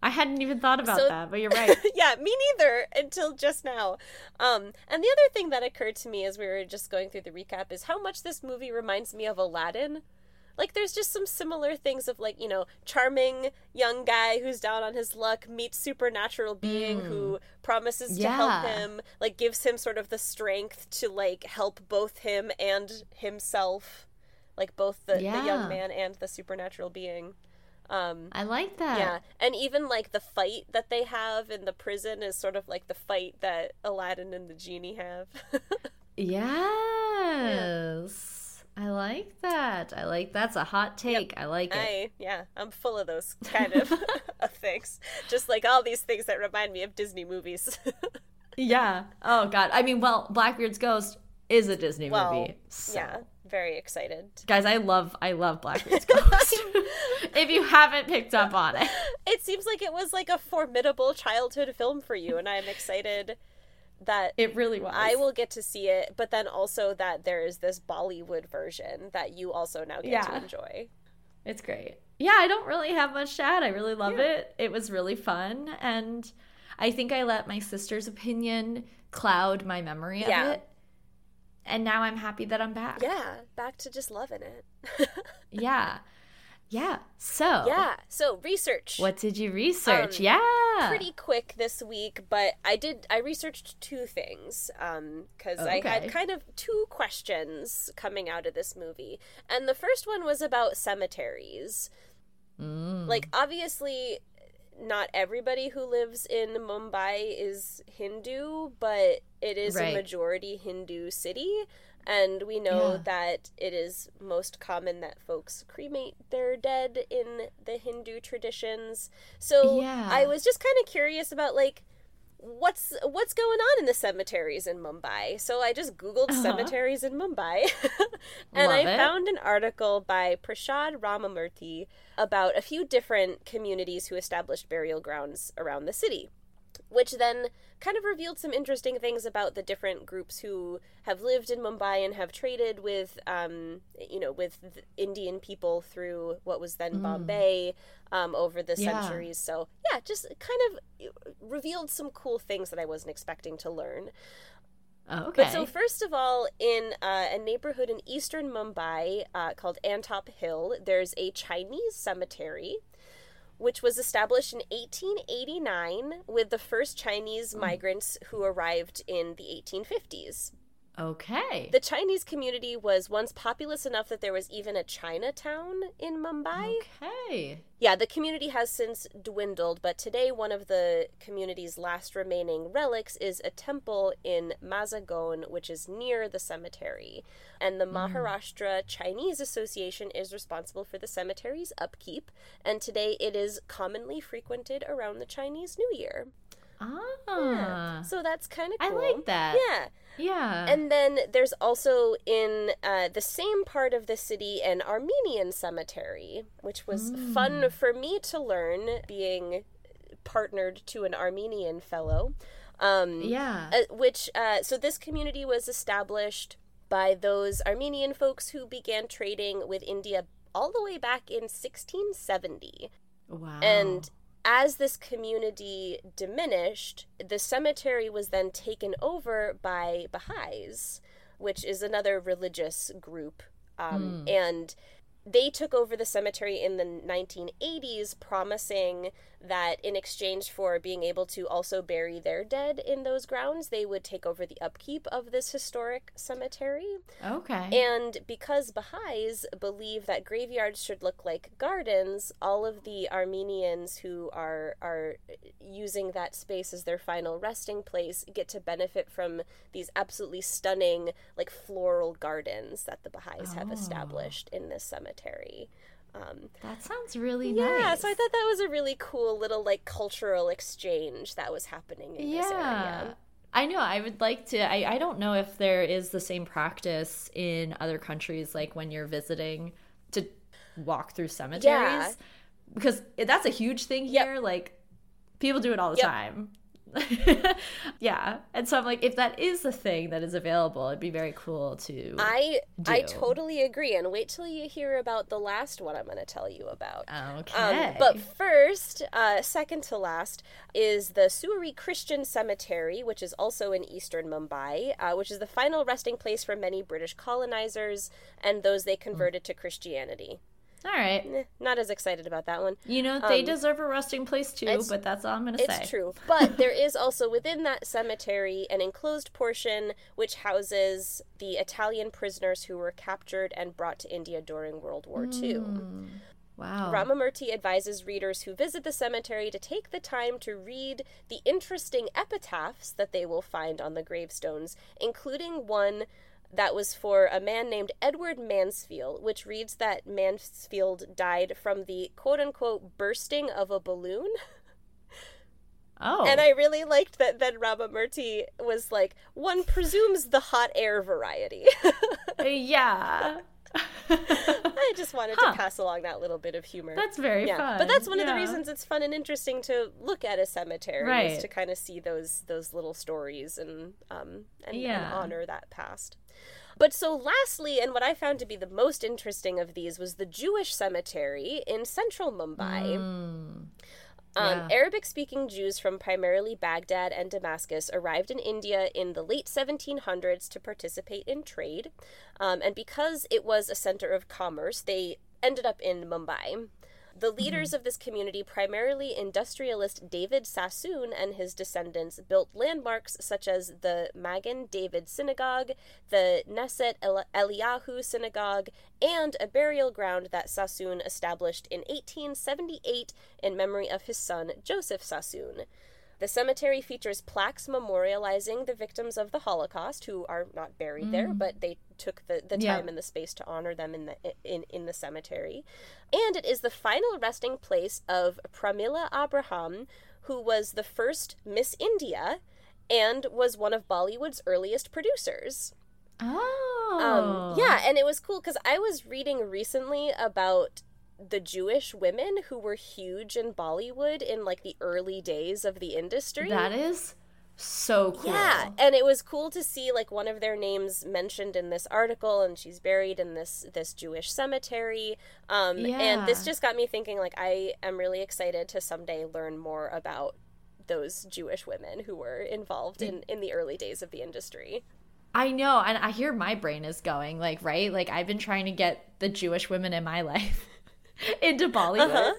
I hadn't even thought about So- that, but you're right. yeah, me neither until just now. Um, and the other thing that occurred to me as we were just going through the recap is how much this movie reminds me of Aladdin. Like, there's just some similar things of, like, you know, charming young guy who's down on his luck meets supernatural being who promises to help Mm. Him, like, gives him sort of the strength to, like, help both him and himself. Like, both the, the young man and the supernatural being. Um, I like that. yeah, and even like the fight that they have in the prison is sort of like the fight that Aladdin and the genie have. Yes. I like that. I like that's a hot take. I like it. I yeah, I'm full of those kind of of things. Just like all these things that remind me of Disney movies. Yeah. Oh god. I mean, well, Blackbeard's Ghost is a Disney well, movie. So. yeah, very excited. Guys, I love I love Blackbeard's Ghost. if you haven't picked up on it. It seems like it was like a formidable childhood film for you, and I'm excited that It really was. I will get to see it, but then also that there is this Bollywood version that you also now get to Yeah. enjoy. It's great. Yeah, I don't really have much to add. I really love Yeah. it. It was really fun and I think I let my sister's opinion cloud my memory of it. And now I'm happy that I'm back. Yeah, back to just loving it. Yeah. Yeah. So, Yeah. So research. what did you research? Um, yeah. Pretty quick this week, but I did. I researched two things because I Okay. had kind of two questions coming out of this movie, and the first one was about cemeteries. Mm. Like, obviously, not everybody who lives in Mumbai is Hindu, but it is Right. a majority Hindu city. And we know Yeah. that it is most common that folks cremate their dead in the Hindu traditions. So Yeah. I was just kind of curious about like what's what's going on in the cemeteries in Mumbai. So I just googled Uh-huh. cemeteries in Mumbai and I it. found an article by Prashad Ramamurthy about a few different communities who established burial grounds around the city. Which then kind of revealed some interesting things about the different groups who have lived in Mumbai and have traded with, um, you know, with Indian people through what was then Bombay um, over the Mm. Yeah. centuries. So yeah, just kind of revealed some cool things that I wasn't expecting to learn. okay. But so first of all, in uh, a neighborhood in eastern Mumbai uh, called Antop Hill, there's a Chinese cemetery, which was established in 1889 with the first Chinese mm. migrants who arrived in the 1850s. Okay. The Chinese community was once populous enough that there was even a Chinatown in Mumbai. okay. Yeah, the community has since dwindled, but today one of the community's last remaining relics is a temple in Mazagon, which is near the cemetery. And the Maharashtra Chinese Association is responsible for the cemetery's upkeep, and today it is commonly frequented around the Chinese New Year. Ah. So that's kind of cool. I like that. Yeah. Yeah. And then there's also in uh, the same part of the city an Armenian cemetery, which was Mm. fun for me to learn, being partnered to an Armenian fellow. Um, yeah. uh, which uh, so this community was established by those Armenian folks who began trading with India all the way back in 1670. wow. And as this community diminished, the cemetery was then taken over by Baha'is, which is another religious group. Um, And they took over the cemetery in the 1980s, promising that in exchange for being able to also bury their dead in those grounds, they would take over the upkeep of this historic cemetery. Okay. And because Baha'is believe that graveyards should look like gardens, all of the Armenians who are are using that space as their final resting place get to benefit from these absolutely stunning like floral gardens that the Baha'is have Oh. established in this cemetery. Um, that sounds really yeah, nice. Yeah, so I thought that was a really cool little like cultural exchange that was happening in this yeah. area. I know. I would like to. I, I don't know if there is the same practice in other countries, like when you're visiting to walk through cemeteries. Yeah. Because that's a huge thing Yep. here. Like, people do it all the Yep. time. yeah. And so I'm like, if that is the thing that is available, it'd be very cool to. I I totally agree, and wait till you hear about the last one I'm going to tell you about. okay. Um, but first, uh, second to last, is the Sewri Christian Cemetery, which is also in eastern Mumbai, uh, which is the final resting place for many British colonizers and those they converted to Christianity. All right. Eh, not as excited about that one. You know, they Um, deserve a resting place too, but that's all I'm going to say. It's true. But there is also within that cemetery an enclosed portion which houses the Italian prisoners who were captured and brought to India during World War II. Hmm. Wow. Ramamurti advises readers who visit the cemetery to take the time to read the interesting epitaphs that they will find on the gravestones, including one that was for a man named Edward Mansfield, which reads that Mansfield died from the quote unquote bursting of a balloon. oh. And I really liked that then Ramamurti was like, one presumes the hot air variety. yeah. I just wanted Huh. to pass along that little bit of humor. That's very yeah, fun. but that's one of the reasons it's fun and interesting to look at a cemetery Right. is to kind of see those those little stories and um and, and honor that past. But so lastly, and what I found to be the most interesting of these was the Jewish cemetery in central Mumbai. Mm. Um, Yeah. Arabic speaking Jews from primarily Baghdad and Damascus arrived in India in the late 1700s to participate in trade. Um, and because it was a center of commerce, they ended up in Mumbai. The mm-hmm. leaders of this community, primarily industrialist David Sassoon and his descendants, built landmarks such as the Magen David Synagogue, the Neset El- Eliyahu Synagogue, and a burial ground that Sassoon established in 1878 in memory of his son Joseph Sassoon. The cemetery features plaques memorializing the victims of the Holocaust who are not buried there, but they took the, the Yeah. time and the space to honor them in the in, in the cemetery. And it is the final resting place of Pramila Abraham, who was the first Miss India and was one of Bollywood's earliest producers. Oh. Um, yeah, and it was cool because I was reading recently about the Jewish women who were huge in Bollywood in like the early days of the industry. That is so cool. Yeah, and it was cool to see like one of their names mentioned in this article, and she's buried in this this Jewish cemetery. Um, and this just got me thinking. Like, I am really excited to someday learn more about those Jewish women who were involved in in the early days of the industry. I know, and I hear my brain is going like right. Like I've been trying to get the Jewish women in my life into Bollywood, Uh-huh.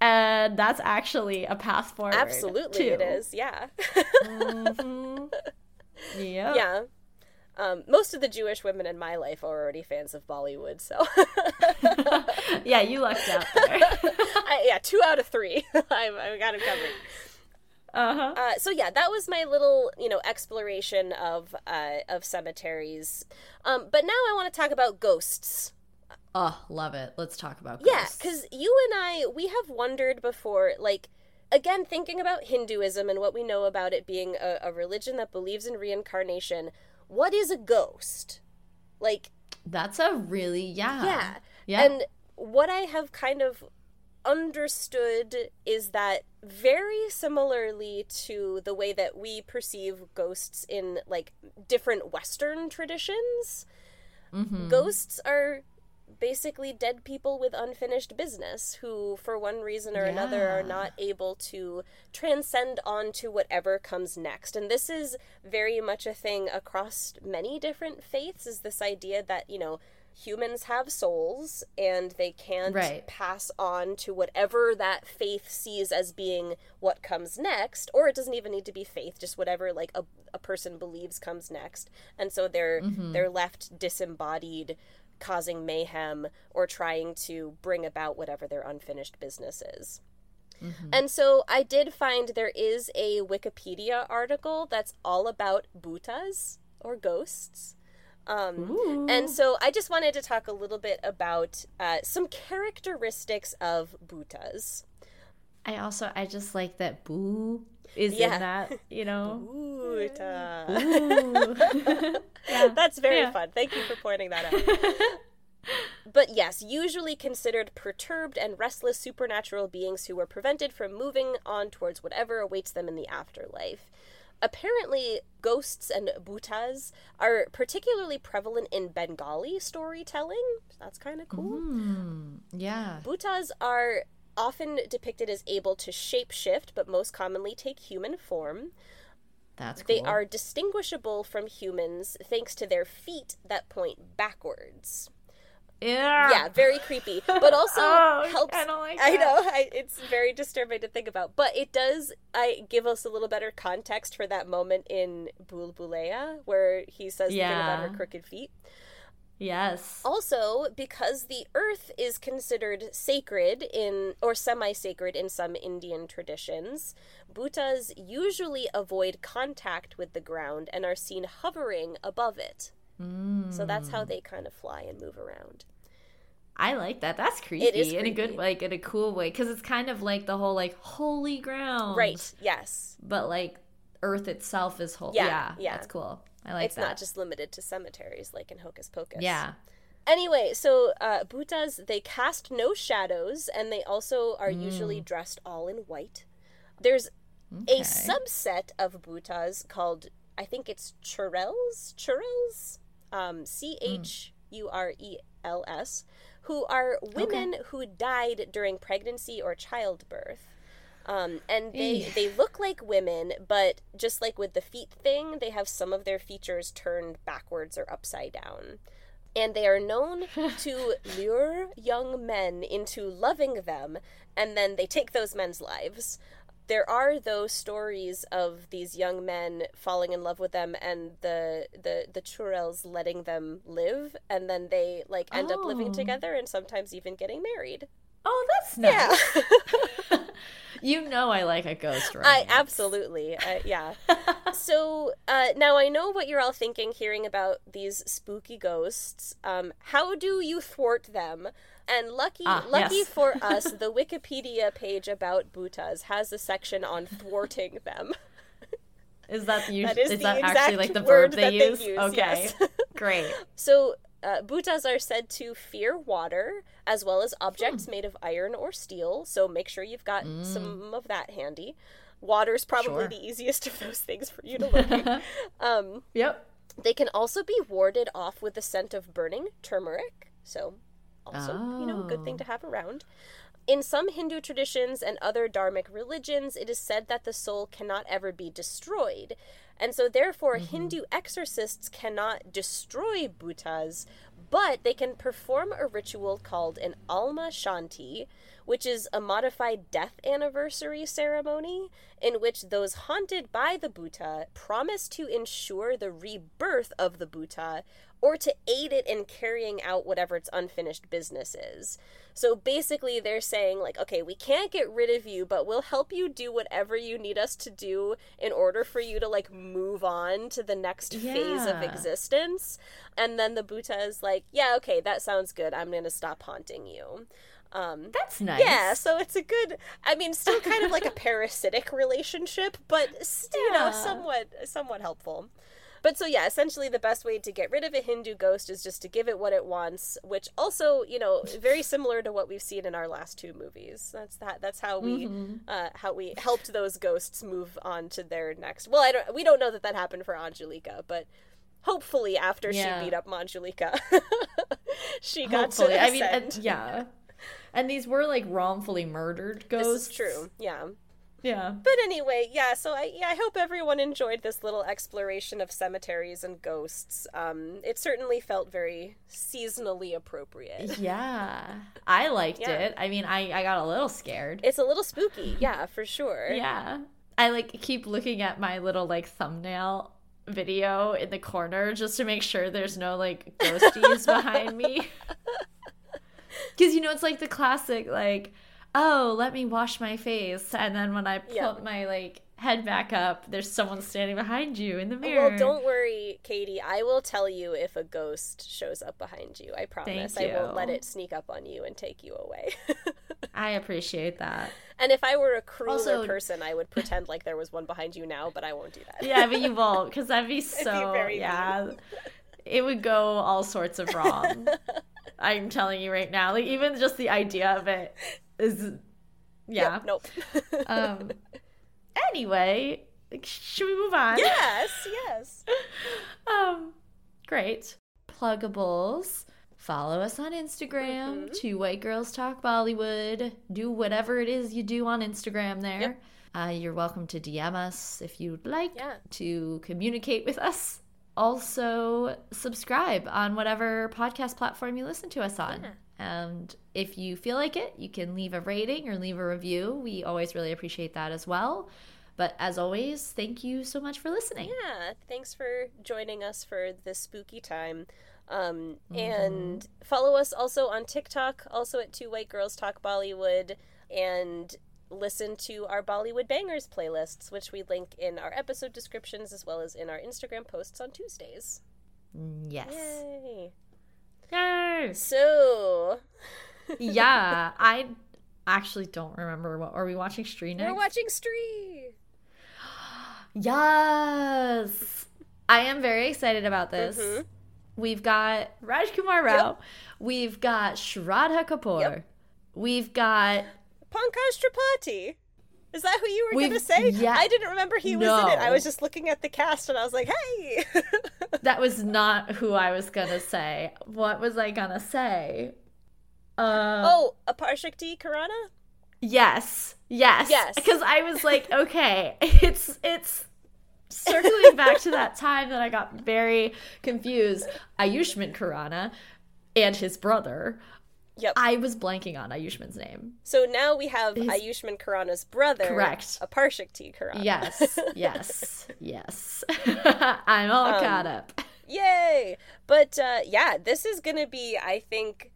and that's actually a path forward. Absolutely, it too. is. Yeah, Mhm. Yep. yeah. Um, most of the Jewish women in my life are already fans of Bollywood, so yeah, you lucked out there. I, yeah, two out of three, I've, I've got it covered. uh-huh. Uh, so yeah, that was my little, you know, exploration of uh, of cemeteries. Um, but now I want to talk about ghosts. Oh, love it. Let's talk about Yeah, because you and I, we have wondered before, like, again, thinking about Hinduism and what we know about it being a, a religion that believes in reincarnation. What is a ghost? Like, that's a really yeah. yeah. Yeah. And what I have kind of understood is that very similarly to the way that we perceive ghosts in like different western traditions, Mhm. ghosts are basically dead people with unfinished business who for one reason or another are not able to transcend on to whatever comes next. And this is very much a thing across many different faiths is this idea that you know humans have souls and they can't Right. pass on to whatever that faith sees as being what comes next or it doesn't even need to be faith just whatever like a, a person believes comes next. And so they're mm-hmm. they're left disembodied causing mayhem or trying to bring about whatever their unfinished business is and so I did find there is a Wikipedia article that's all about bhutas or ghosts. Um, and so I just wanted to talk a little bit about uh, some characteristics of bhutas. I also I just like that boo is Yeah. in that, you know. Bhuta. Ooh. yeah. That's very Yeah. fun. Thank you for pointing that out. but yes, usually considered perturbed and restless supernatural beings who were prevented from moving on towards whatever awaits them in the afterlife. Apparently, ghosts and bhutas are particularly prevalent in Bengali storytelling. That's kind of cool. Hmm. yeah. Bhutas are often depicted as able to shapeshift, but most commonly take human form. That's cool. They are distinguishable from humans thanks to their feet that point backwards. yeah. Yeah, very creepy, but also Oh, helps. I don't like I know I, it's very disturbing to think about, but it does. I give us a little better context for that moment in Bhool Bhulaiyaa where he says the thing about her crooked feet. Yes. Also, because the earth is considered sacred in or semi-sacred in some Indian traditions, Bhutas usually avoid contact with the ground and are seen hovering above it. So that's how hmm. they kind of fly and move around. I like that. That's creepy is in a good creepy. like in a cool way cuz it's kind of like the whole like holy ground. Right. Yes. But like earth itself is holy. Yeah, Yeah. yeah. That's cool. I like it's that. not just limited to cemeteries like in Hocus Pocus. Yeah. Anyway, so uh, Bhutas, they cast no shadows and they also are Mm. usually dressed all in white. There's Okay. a subset of Bhutas called, I think it's Churels? Churels? Um, C H U R E L S, who are women who died during pregnancy or childbirth. Um, and they, Eesh. they look like women, but just like with the feet thing, they have some of their features turned backwards or upside down. And they are known to lure young men into loving them, and then they take those men's lives. There are those stories of these young men falling in love with them and the the the churels letting them live and then they like end up living Oh. together and sometimes even getting married. Oh, that's nice. Yeah. you know I like a ghost right? I absolutely, uh, yeah. so uh, now I know what you're all thinking, hearing about these spooky ghosts. Um, how do you thwart them? And lucky, Ah, lucky yes. for us, the Wikipedia page about Bhutas has a section on thwarting them. Is that the That is is the that actually like the word verb they that they use? use, okay. yes. Great. So, uh, are said to fear water as well as objects Hmm. made of iron or steel. So make sure you've got some of that handy. Water's probably Mm. Sure. the easiest of those things for you to locate. um, Yep. they can also be warded off with the scent of burning turmeric. So, also, you know, a good thing Oh. to have around. In some Hindu traditions and other dharmic religions, it is said that the soul cannot ever be destroyed. And so, therefore, mm-hmm. Hindu exorcists cannot destroy bhutas, but they can perform a ritual called an Atma Shanti, which is a modified death anniversary ceremony in which those haunted by the Bhuta promise to ensure the rebirth of the Bhuta or to aid it in carrying out whatever its unfinished business is. So basically, they're saying, like, okay, we can't get rid of you, but we'll help you do whatever you need us to do in order for you to, like, move on to the next phase of existence. And then the Bhuta is like, yeah, okay, that sounds good. I'm going to stop haunting you. Um, That's nice. yeah, so it's a good. I mean, still kind of like a parasitic relationship, but s- you know, somewhat somewhat helpful. But so yeah, essentially the best way to get rid of a Hindu ghost is just to give it what it wants, which also, you know, very similar to what we've seen in our last two movies. That's that. That's how we Mm-hmm. uh, how we helped those ghosts move on to their next. Well, I don't. We don't know that that happened for Anjulika, but hopefully after Yeah. she beat up Manjulika, she got Hopefully. to I mean, and, yeah. And these were like wrongfully murdered This ghosts. is true. Yeah. Yeah. But anyway, yeah. So I yeah I hope everyone enjoyed this little exploration of cemeteries and ghosts. Um, it certainly felt very seasonally appropriate. Yeah. I liked Yeah. it. I mean, I, I got a little scared. It's a little spooky, yeah, for sure. Yeah. I like keep looking at my little like thumbnail video in the corner just to make sure there's no like ghosties behind me. Cuz you know it's like the classic like oh, let me wash my face and then when I put Yeah. my like head back up there's someone standing behind you in the mirror. Well, don't worry, Katie. I will tell you if a ghost shows up behind you. I promise. Thank I won't let it sneak up on you and take you away. I appreciate that. and if I were a crueler Also- person, I would pretend like there was one behind you now, but I won't do that. Yeah, but you won't cuz that'd be so very yeah. It would go all sorts of wrong. I'm telling you right now. Like even just the idea of it is yeah. Yep, nope. Um anyway, should we move on? yes, yes. Um great. Pluggables. Follow us on Instagram, Mm-hmm. two white girls talk Bollywood. Do whatever it is you do on Instagram there. Yep. Uh, you're welcome to DM us if you'd like Yeah. to communicate with us. Also, subscribe on whatever podcast platform you listen to us on. And if you feel like it, you can leave a rating or leave a review. We always really appreciate that as well. But as always, thank you so much for listening. Yeah, thanks for joining us for this spooky time. Um, And follow us also on TikTok, also at Two White Girls Talk Bollywood, and listen to our Bollywood Bangers playlists, which we link in our episode descriptions as well as in our Instagram posts on Tuesdays. Yes. Yay! Yay. So, yeah, I actually don't remember what are we watching Stree next? we're watching Stree. Yes. I am very excited about this. Mhm. We've got Rajkumar Rao. We've got Shraddha Kapoor. Yep. We've got Pankaj Tripathi. Is that who you were going to say? yeah. I didn't remember he was in it. I was just looking at the cast and I was like, hey! that was not who I was gonna say. What was I gonna say? Uh oh, Aparshakti Khurana? yes. Yes. Yes. Because I was like, okay, it's it's circling back to that time that I got very confused. Ayushman Khurrana and his brother. Yep. I was blanking on Ayushman's name. So now we have His- Ayushman Khurrana's brother, Correct. Aparshakti Khurrana. Yes, yes, yes. I'm all Um, caught up. Yay! But uh, yeah, this is gonna be, I think,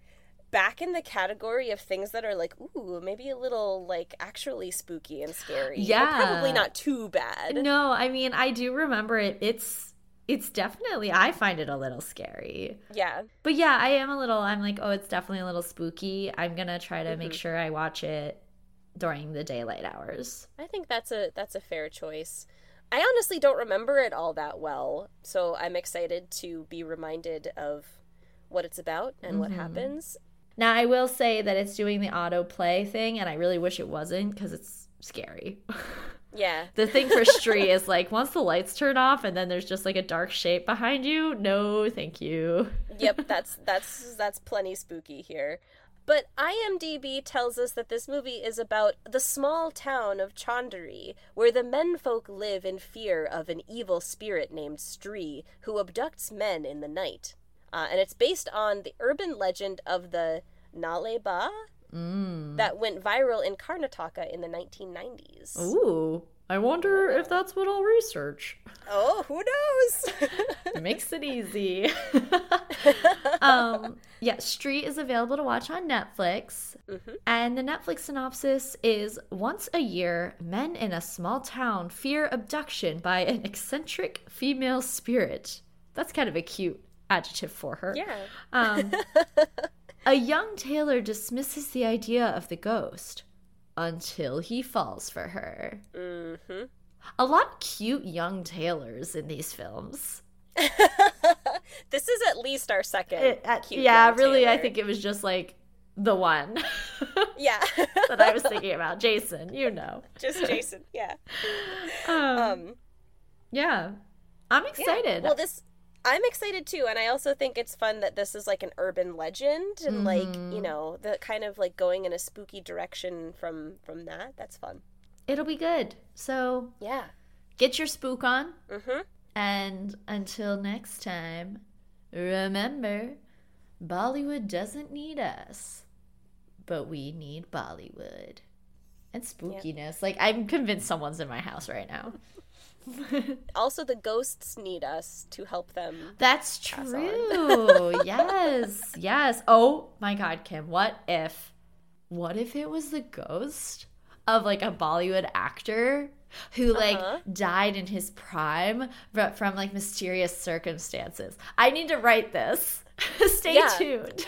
back in the category of things that are like, ooh, maybe a little like actually spooky and scary. But Yeah. probably not too bad. No, I mean, I do remember it. It's it's definitely I find it a little scary. Yeah. But yeah, I am a little I'm like, oh, it's definitely a little spooky. I'm going to try to make mm-hmm. sure I watch it during the daylight hours. I think that's a that's a fair choice. I honestly don't remember it all that well, so I'm excited to be reminded of what it's about and what mm-hmm. happens. Now, I will say that it's doing the autoplay thing and I really wish it wasn't cuz it's scary. Yeah. the thing for Stree is like once the lights turn off and then there's just like a dark shape behind you, no, thank you. yep, that's that's that's plenty spooky here. But IMDb tells us that this movie is about the small town of Chanderi, where the menfolk live in fear of an evil spirit named Stree, who abducts men in the night. Uh, and it's based on the urban legend of the Nale Ba Mm. that went viral in Karnataka in the 1990s. Ooh, I wonder if that's what I'll research. Oh, who knows? Makes it easy. um, yeah, Stree is available to watch on Netflix. And the Netflix synopsis is Once a year, men in a small town fear abduction by an eccentric female spirit. That's kind of a cute adjective for her. yeah. Um, a young tailor dismisses the idea of the ghost until he falls for her. hmm A lot of cute young tailors in these films. this is at least our second. It- uh, cute yeah, really, I think it was just like the one Yeah. that I was thinking about. Jason, you know. Just Jason. Yeah. Um, Um, yeah, I'm yeah. excited. Well, this I'm excited too, and I also think it's fun that this is like an urban legend and like Mm-hmm. you know the kind of like going in a spooky direction from from that. That's fun. it'll be good. So Yeah. get your spook on. Mm-hmm. And until next time, remember Bollywood doesn't need us, but we need Bollywood. And spookiness. Like, I'm convinced someone's in my house right now. Also, the ghosts need us to help them. That's true. yes. Yes. Oh my God, Kim. What if, what if it was the ghost of like a Bollywood actor who like Uh-huh. died in his prime but from like mysterious circumstances? I need to write this. Stay Yeah. tuned.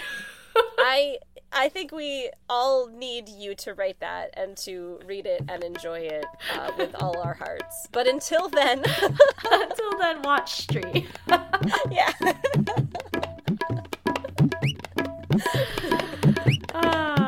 I I think we all need you to write that and to read it and enjoy it uh, with all our hearts. But until then, Until then, watch Stree. yeah.